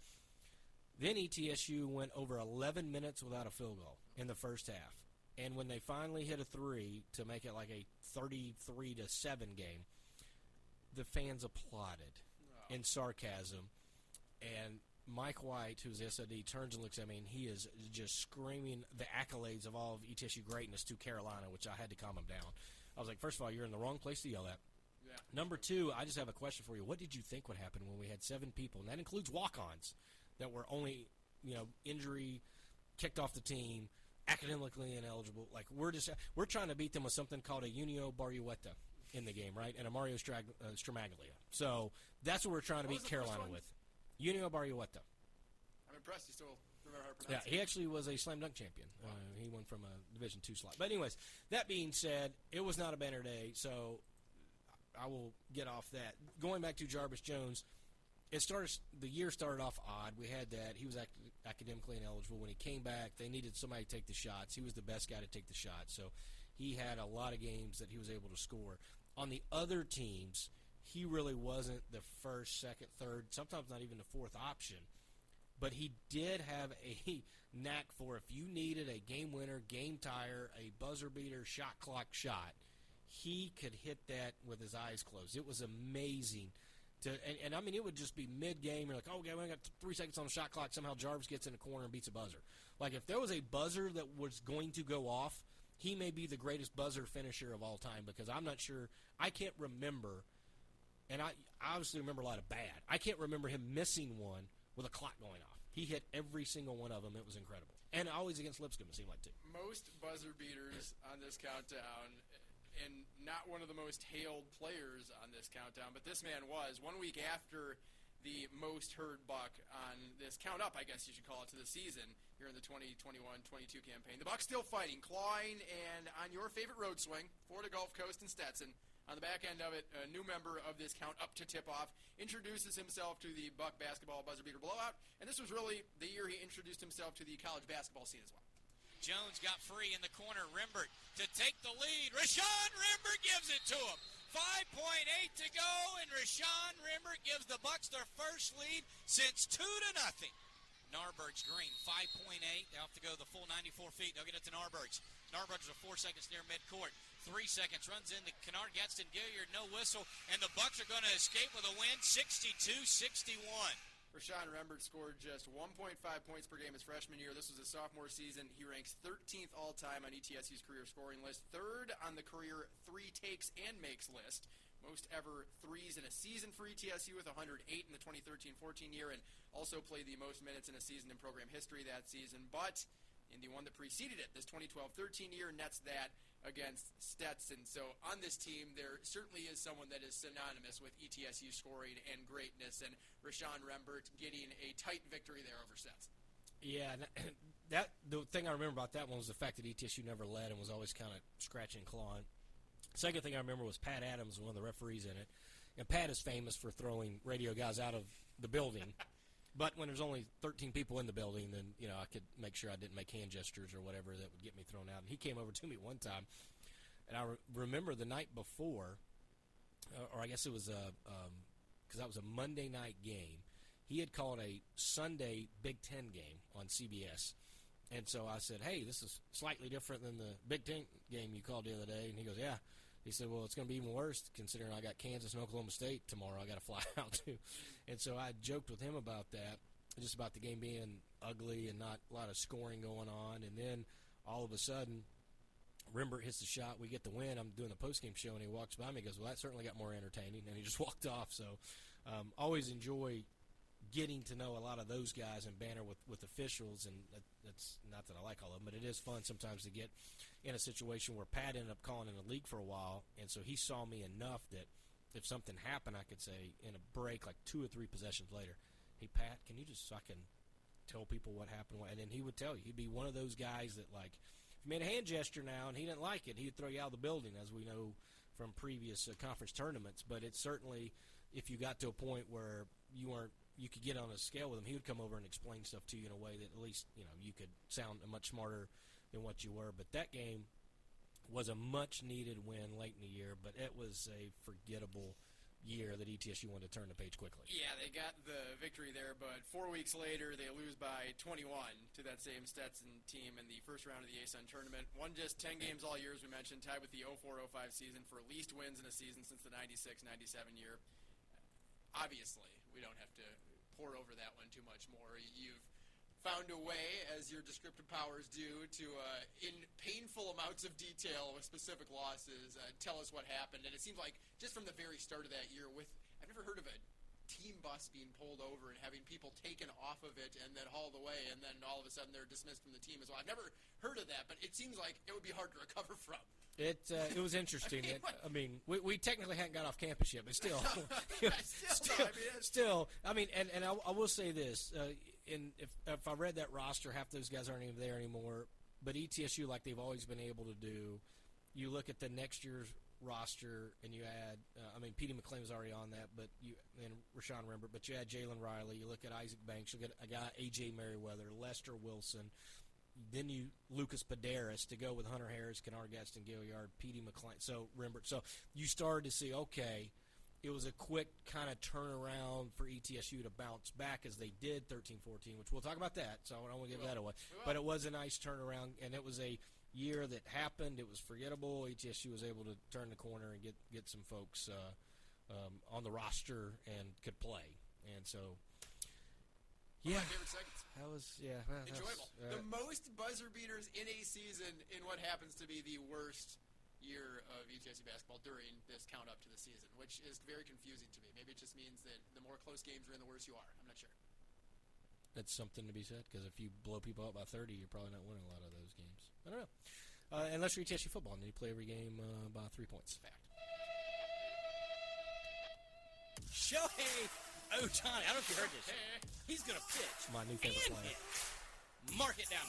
Then ETSU went over 11 minutes without a field goal in the first half, and when they finally hit a three to make it like a 33 to seven game, the fans applauded in sarcasm, and Mike White, who's the SOD, turns and looks at me, and he is just screaming the accolades of all of ETSU greatness to Carolina, which I had to calm him down. I was like, first of all, you're in the wrong place to yell at. Yeah. Number two, I just have a question for you. What did you think would happen when we had seven people, and that includes walk-ons, that were only, you know, injury, kicked off the team, academically ineligible. Like we're just we're trying to beat them with something called a Unio Barrueta in the game, right? And a Mario Strag- uh, Stramaglia. So that's what we're trying to What beat was the first Carolina with. Unio Barrueta. I'm impressed you still remember how to Yeah, pronounce he actually was a slam dunk champion. Uh, he won from a Division two slot. But anyways, that being said, it was not a banner day, so I will get off that. Going back to Jarvis Jones, it started. The year started off odd. We had that he was ac- academically ineligible. When he came back, they needed somebody to take the shots. He was the best guy to take the shots, so he had a lot of games that he was able to score. On the other teams, he really wasn't the first, second, third, sometimes not even the fourth option but he did have a knack for if you needed a game winner, game tire, a buzzer beater, shot clock shot, he could hit that with his eyes closed. It was amazing. To and, and I mean, it would just be mid game. You're like, oh, okay, we got three seconds on the shot clock. Somehow Jarvis gets in the corner and beats a buzzer. Like if there was a buzzer that was going to go off, he may be the greatest buzzer finisher of all time because I'm not sure. I can't remember and I obviously remember a lot of bad. I can't remember him missing one with a clock going off. He hit every single one of them. It was incredible, and always against Lipscomb. It seemed like too. most buzzer beaters on this countdown, and not one of the most hailed players on this countdown, but this man was. One week after the most heard buck on this count up, I guess you should call it, to the season here in the 2021-22 campaign. The Bucks still fighting, clawing, and on your favorite road swing, Florida Gulf Coast and Stetson. On the back end of it, a new member of this count up to tip off introduces himself to the Buck basketball buzzer beater blowout, and this was really the year he introduced himself to the college basketball scene as well. Jones got free in the corner. Rembert to take the lead. Rashawn Rembert gives it to him. 5.8 to go, and Rashawn Rembert gives the Bucks their first lead since two to nothing. Narberg's green, 5.8. They have to go the full 94 feet. They'll get it to Narberg's. Narberg's with four seconds near midcourt. Three seconds runs into Kennard Gadsden Gilliard, no whistle, and the Bucks are going to escape with a win, 62-61. Rashawn Rembert scored just 1.5 points per game his freshman year. This was his sophomore season. He ranks 13th all time on ETSU's career scoring list, third on the career three takes and makes list. Most ever threes in a season for ETSU with 108 in the 2013 14 year, and also played the most minutes in a season in program history that season. But in the one that preceded it, this 2012 13 year, nets that against Stetson. So on this team, there certainly is someone that is synonymous with ETSU scoring and greatness, and Rashawn Rembert getting a tight victory there over Stetson. Yeah, that the thing I remember about that one was the fact that ETSU never led and was always kind of scratching and clawing. Second thing I remember was Pat Adams, one of the referees in it, and Pat is famous for throwing radio guys out of the building. But when there's only 13 people in the building, then you know I could make sure I didn't make hand gestures or whatever that would get me thrown out. And he came over to me one time, and I re- remember the night before, uh, or I guess it was a because that was a Monday night game. He had called a Sunday Big Ten game on CBS, and so I said, "Hey, this is slightly different than the Big Ten game you called the other day." And he goes, "Yeah." He said, "Well, it's going to be even worse considering I got Kansas and Oklahoma State tomorrow. I got to fly out to." And so I joked with him about that, just about the game being ugly and not a lot of scoring going on. And then all of a sudden, Rembert hits the shot. We get the win. I'm doing the post game show, and he walks by me. and goes, "Well, that certainly got more entertaining." And he just walked off. So, um, always enjoy getting to know a lot of those guys and banter with, with officials. And that's not that I like all of them, but it is fun sometimes to get in a situation where Pat ended up calling in the league for a while, and so he saw me enough that if something happened, I could say in a break, like two or three possessions later, "Hey Pat, can you just so I can tell people what happened?" And then he would tell you. He'd be one of those guys that like if you made a hand gesture now and he didn't like it, he'd throw you out of the building, as we know from previous uh, conference tournaments. But it's certainly if you got to a point where you weren't you could get on a scale with him, he would come over and explain stuff to you in a way that at least you know you could sound much smarter than what you were. But that game was a much needed win late in the year, but it was a forgettable year that ETSU wanted to turn the page quickly. Yeah, they got the victory there, but four weeks later they lose by 21 to that same Stetson team in the first round of the ASUN tournament. Won just 10 games all year, as we mentioned, tied with the 04-05 season for least wins in a season since the 96-97 year. Obviously, we don't have to pour over that one too much more. You've found a way, as your descriptive powers do, to, uh, in painful amounts of detail with specific losses, uh, tell us what happened. And it seems like just from the very start of that year, with I've never heard of a team bus being pulled over and having people taken off of it and then hauled away, and then all of a sudden they're dismissed from the team as well. I've never heard of that, but it seems like it would be hard to recover from. It uh, it was interesting. I mean, It- I mean, we, we technically hadn't got off campus yet, but still, Still, still, I mean, still, I mean, and, and I, I will say this: uh, in if if I read that roster, half those guys aren't even there anymore. But ETSU, like they've always been able to do, you look at the next year's roster and you add, uh, I mean, Petey McClain was already on that, but you and Rashawn Rembert, but you add Jalen Riley. You look at Isaac Banks. You get a guy AJ Merriweather, Lester Wilson. Then you Lucas Poderis to go with Hunter Harris, Kennard Gadsden Gilliard, Petey McClain, So Rembert. So you started to see okay. It was a quick kind of turnaround for ETSU to bounce back as they did 13-14, which we'll talk about that. So I don't want to give that away. But it was a nice turnaround, and it was a year that happened. It was forgettable. ETSU was able to turn the corner and get get some folks uh, um, on the roster and could play. And so, yeah, of my favorite segments. that was yeah well, that was, Enjoyable. uh, the most buzzer beaters in a season in what happens to be the worst year of ETSU basketball during this count up to the season, which is very confusing to me. Maybe it just means that the more close games are in, the worse you are. I'm not sure. That's something to be said because if you blow people out by 30, you're probably not winning a lot of those games. I don't know. Uh, unless you're ETSU football, and then you play every game uh, by three points. Fact. Shohei Oh, Otani. I don't know if you heard this. He's going to pitch. My new favorite player. hit. Mark it down.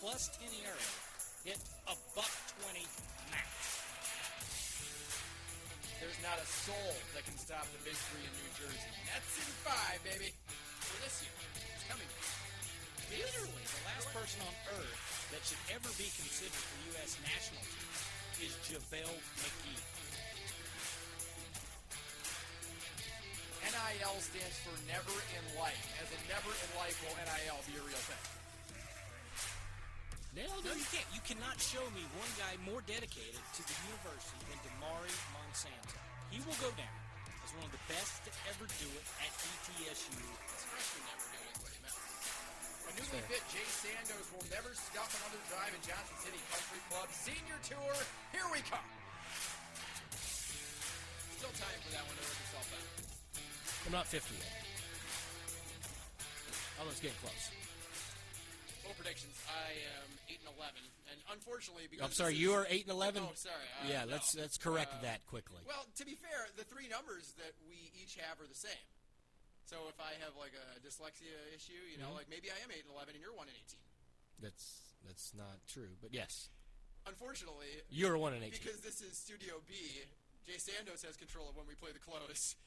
Plus 10 ERA. Hit a buck 20 max. There's not a soul that can stop the big three in New Jersey. That's in five, baby. For this year. It's coming. Literally, the last person on earth that should ever be considered for U.S. national team is JaVale McGee. NIL stands for never in life. As in never in life will NIL be a real thing. Nailed No, you can't. You cannot show me one guy more dedicated to the university than Damari Monsanto. He will go down as one of the best to ever do it at ETSU. Freshman never did it, what he meant. A newly fit Jay Sandos will never scuff another drive in Johnson City Country Club. Senior Tour, here we come. Still time for that one to work itself out. I'm not 50 yet. Although it's getting close. Full predictions. I am 8 and 11. And unfortunately, because I'm sorry, you are 8 and 11? Oh, sorry. Uh, yeah, no. let's let's correct Uh, that quickly. Well, to be fair, the three numbers that we each have are the same. So if I have like a dyslexia issue, you know, Mhm. like maybe I am 8 and 11 and you're 1 and 18. That's that's not true, but yes, Unfortunately, you're one and 18. because this is Studio B, Jay Sandos has control of when we play the close.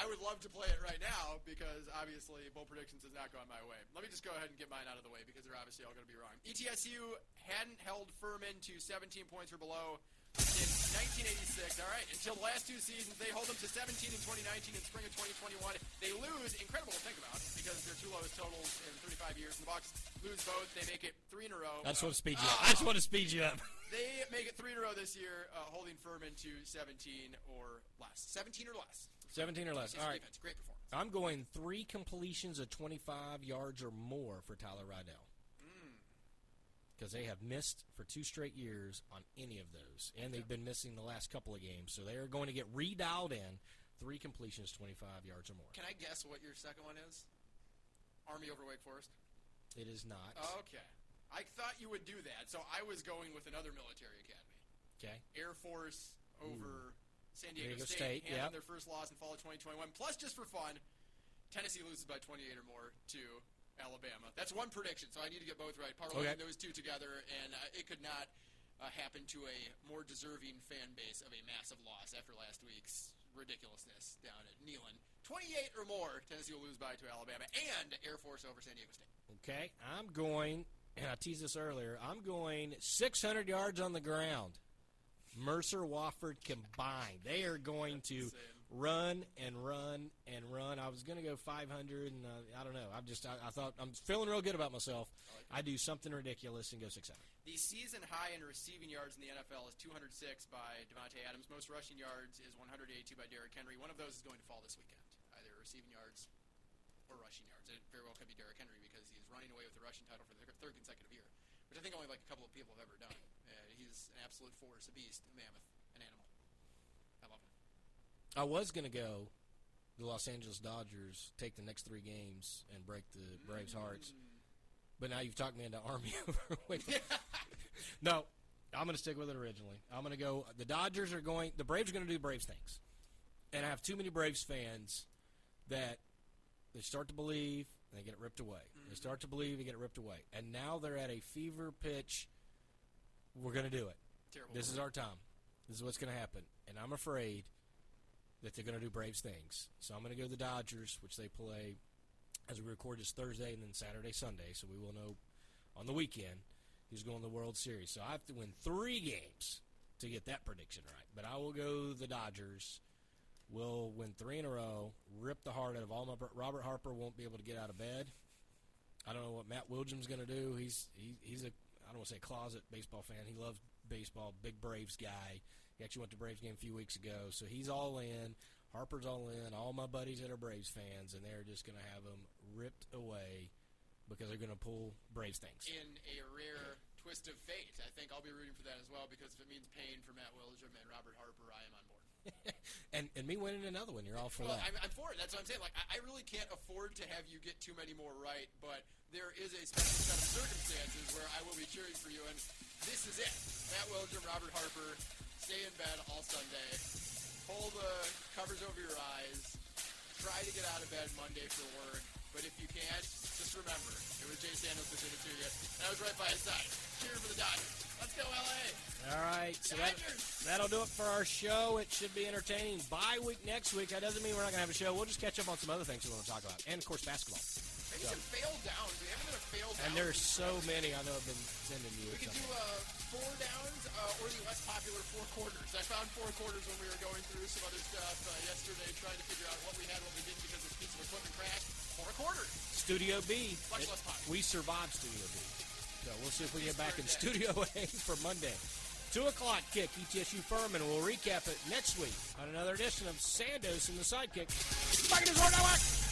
I would love to play it right now because obviously bowl predictions has not gone my way. Let me just go ahead and get mine out of the way because they're obviously all going to be wrong. ETSU hadn't held Furman to 17 points or below since 1986. All right, until the last two seasons, they hold them to 17 in 2019 and spring of 2021. They lose, incredible to think about because they're two lowest totals in 35 years. And the Bucks lose both. They make it three in a row. I just want to speed you up. I just want to speed you up. They make it three in a row this year, uh, holding Furman to 17 or less. 17 or less. 17 or less. All right. defense. Great performance. I'm going three completions of 25 yards or more for Tyler Riddell. Hmm. Because they have missed for two straight years on any of those. And they've been missing the last couple of games. So they are going to get redialed in. Three completions, 25 yards or more. Can I guess what your second one is? Army over Wake Forest? It is not. Okay. I thought you would do that, so I was going with another military academy. Okay. Air Force over San Diego, Diego State, State, handing yep. their first loss in fall of 2021. Plus, just for fun, Tennessee loses by 28 or more to Alabama. That's one prediction, so I need to get both right. Parlaying Okay. those two together, and uh, it could not uh, happen to a more deserving fan base of a massive loss after last week's ridiculousness down at Neyland. 28 or more, Tennessee will lose by to Alabama, and Air Force over San Diego State. Okay. I'm going, and I teased this earlier, I'm going 600 yards on the ground. Mercer Wofford combined. They are going to insane. run and run and run. I was going to go 500, and uh, I don't know. I'm just, I, I thought, I'm feeling real good about myself. I do something ridiculous and go 600. The season high in receiving yards in the NFL is 206 by Davante Adams. Most rushing yards is 182 by Derrick Henry. One of those is going to fall this weekend, either receiving yards or rushing yards. It very well could be Derrick Henry because he's running away with the rushing title for the third consecutive year, which I think only like a couple of people have ever done. Uh, he's an absolute force, a beast, a mammoth, an animal. I love him. I was going to go the Los Angeles Dodgers take the next three games and break the Braves' hearts. But now you've talked me into Army over. No, I'm going to stick with it originally. I'm going to go. The Dodgers are going. The Braves are going to do Braves things, and I have too many Braves fans that they start to believe they get it ripped away. They start to believe they get it ripped away, and now they're at a fever pitch. We're going to do it. Terrible. This is our time. This is what's going to happen, and I'm afraid that they're going to do Braves things. So I'm going to go to the Dodgers, which they play as we record this Thursday and then Saturday, Sunday. So we will know on the weekend who's going to the World Series. So I have to win three games to get that prediction right. But I will go the Dodgers. Will win three in a row. Rip the heart out of all my. Robert Harper won't be able to get out of bed. I don't know what Matt Wilgem's going to do. He's he, he's a I don't want to say closet baseball fan. He loves baseball. Big Braves guy. He actually went to Braves game a few weeks ago, so he's all in. Harper's all in. All my buddies that are Braves fans, and they're just going to have them ripped away because they're going to pull Braves things. in a rare twist of fate. I think I'll be rooting for that as well because if it means pain for Matt Wilgem and Robert Harper, I am on board. and and me winning another one, you're all for Well, that. I'm, I'm for it. That's what I'm saying. Like, I, I really can't afford to have you get too many more right, but there is a special set of circumstances where I will be cheering for you, and this is it. Matt Wilgem, Robert Harper, stay in bed all Sunday, pull the covers over your eyes, try to get out of bed Monday for work, but if you can't, just remember, it was Jay Samuels that did it to you, and I was right by his side, cheering for the Dodgers. Let's go, LA! All right, so that, that'll do it for our show. It should be entertaining. Bye week next week. That doesn't mean we're not going to have a show. We'll just catch up on some other things we want to talk about, and of course basketball. Maybe some fail downs. We haven't done a fail down. And there's so many I know I've been sending you. We could do uh, four downs uh, or the less popular four quarters. I found four quarters when we were going through some other stuff uh, yesterday, trying to figure out what we had, what we didn't, because this piece of equipment crashed. Four quarters. Studio B. Much It- less popular. we survived Studio B. So we'll see if we get back in Studio A for Monday. Two o'clock kick, ETSU Furman. We'll recap it next week on another edition of Sandos and the Sidekick. Back in Network!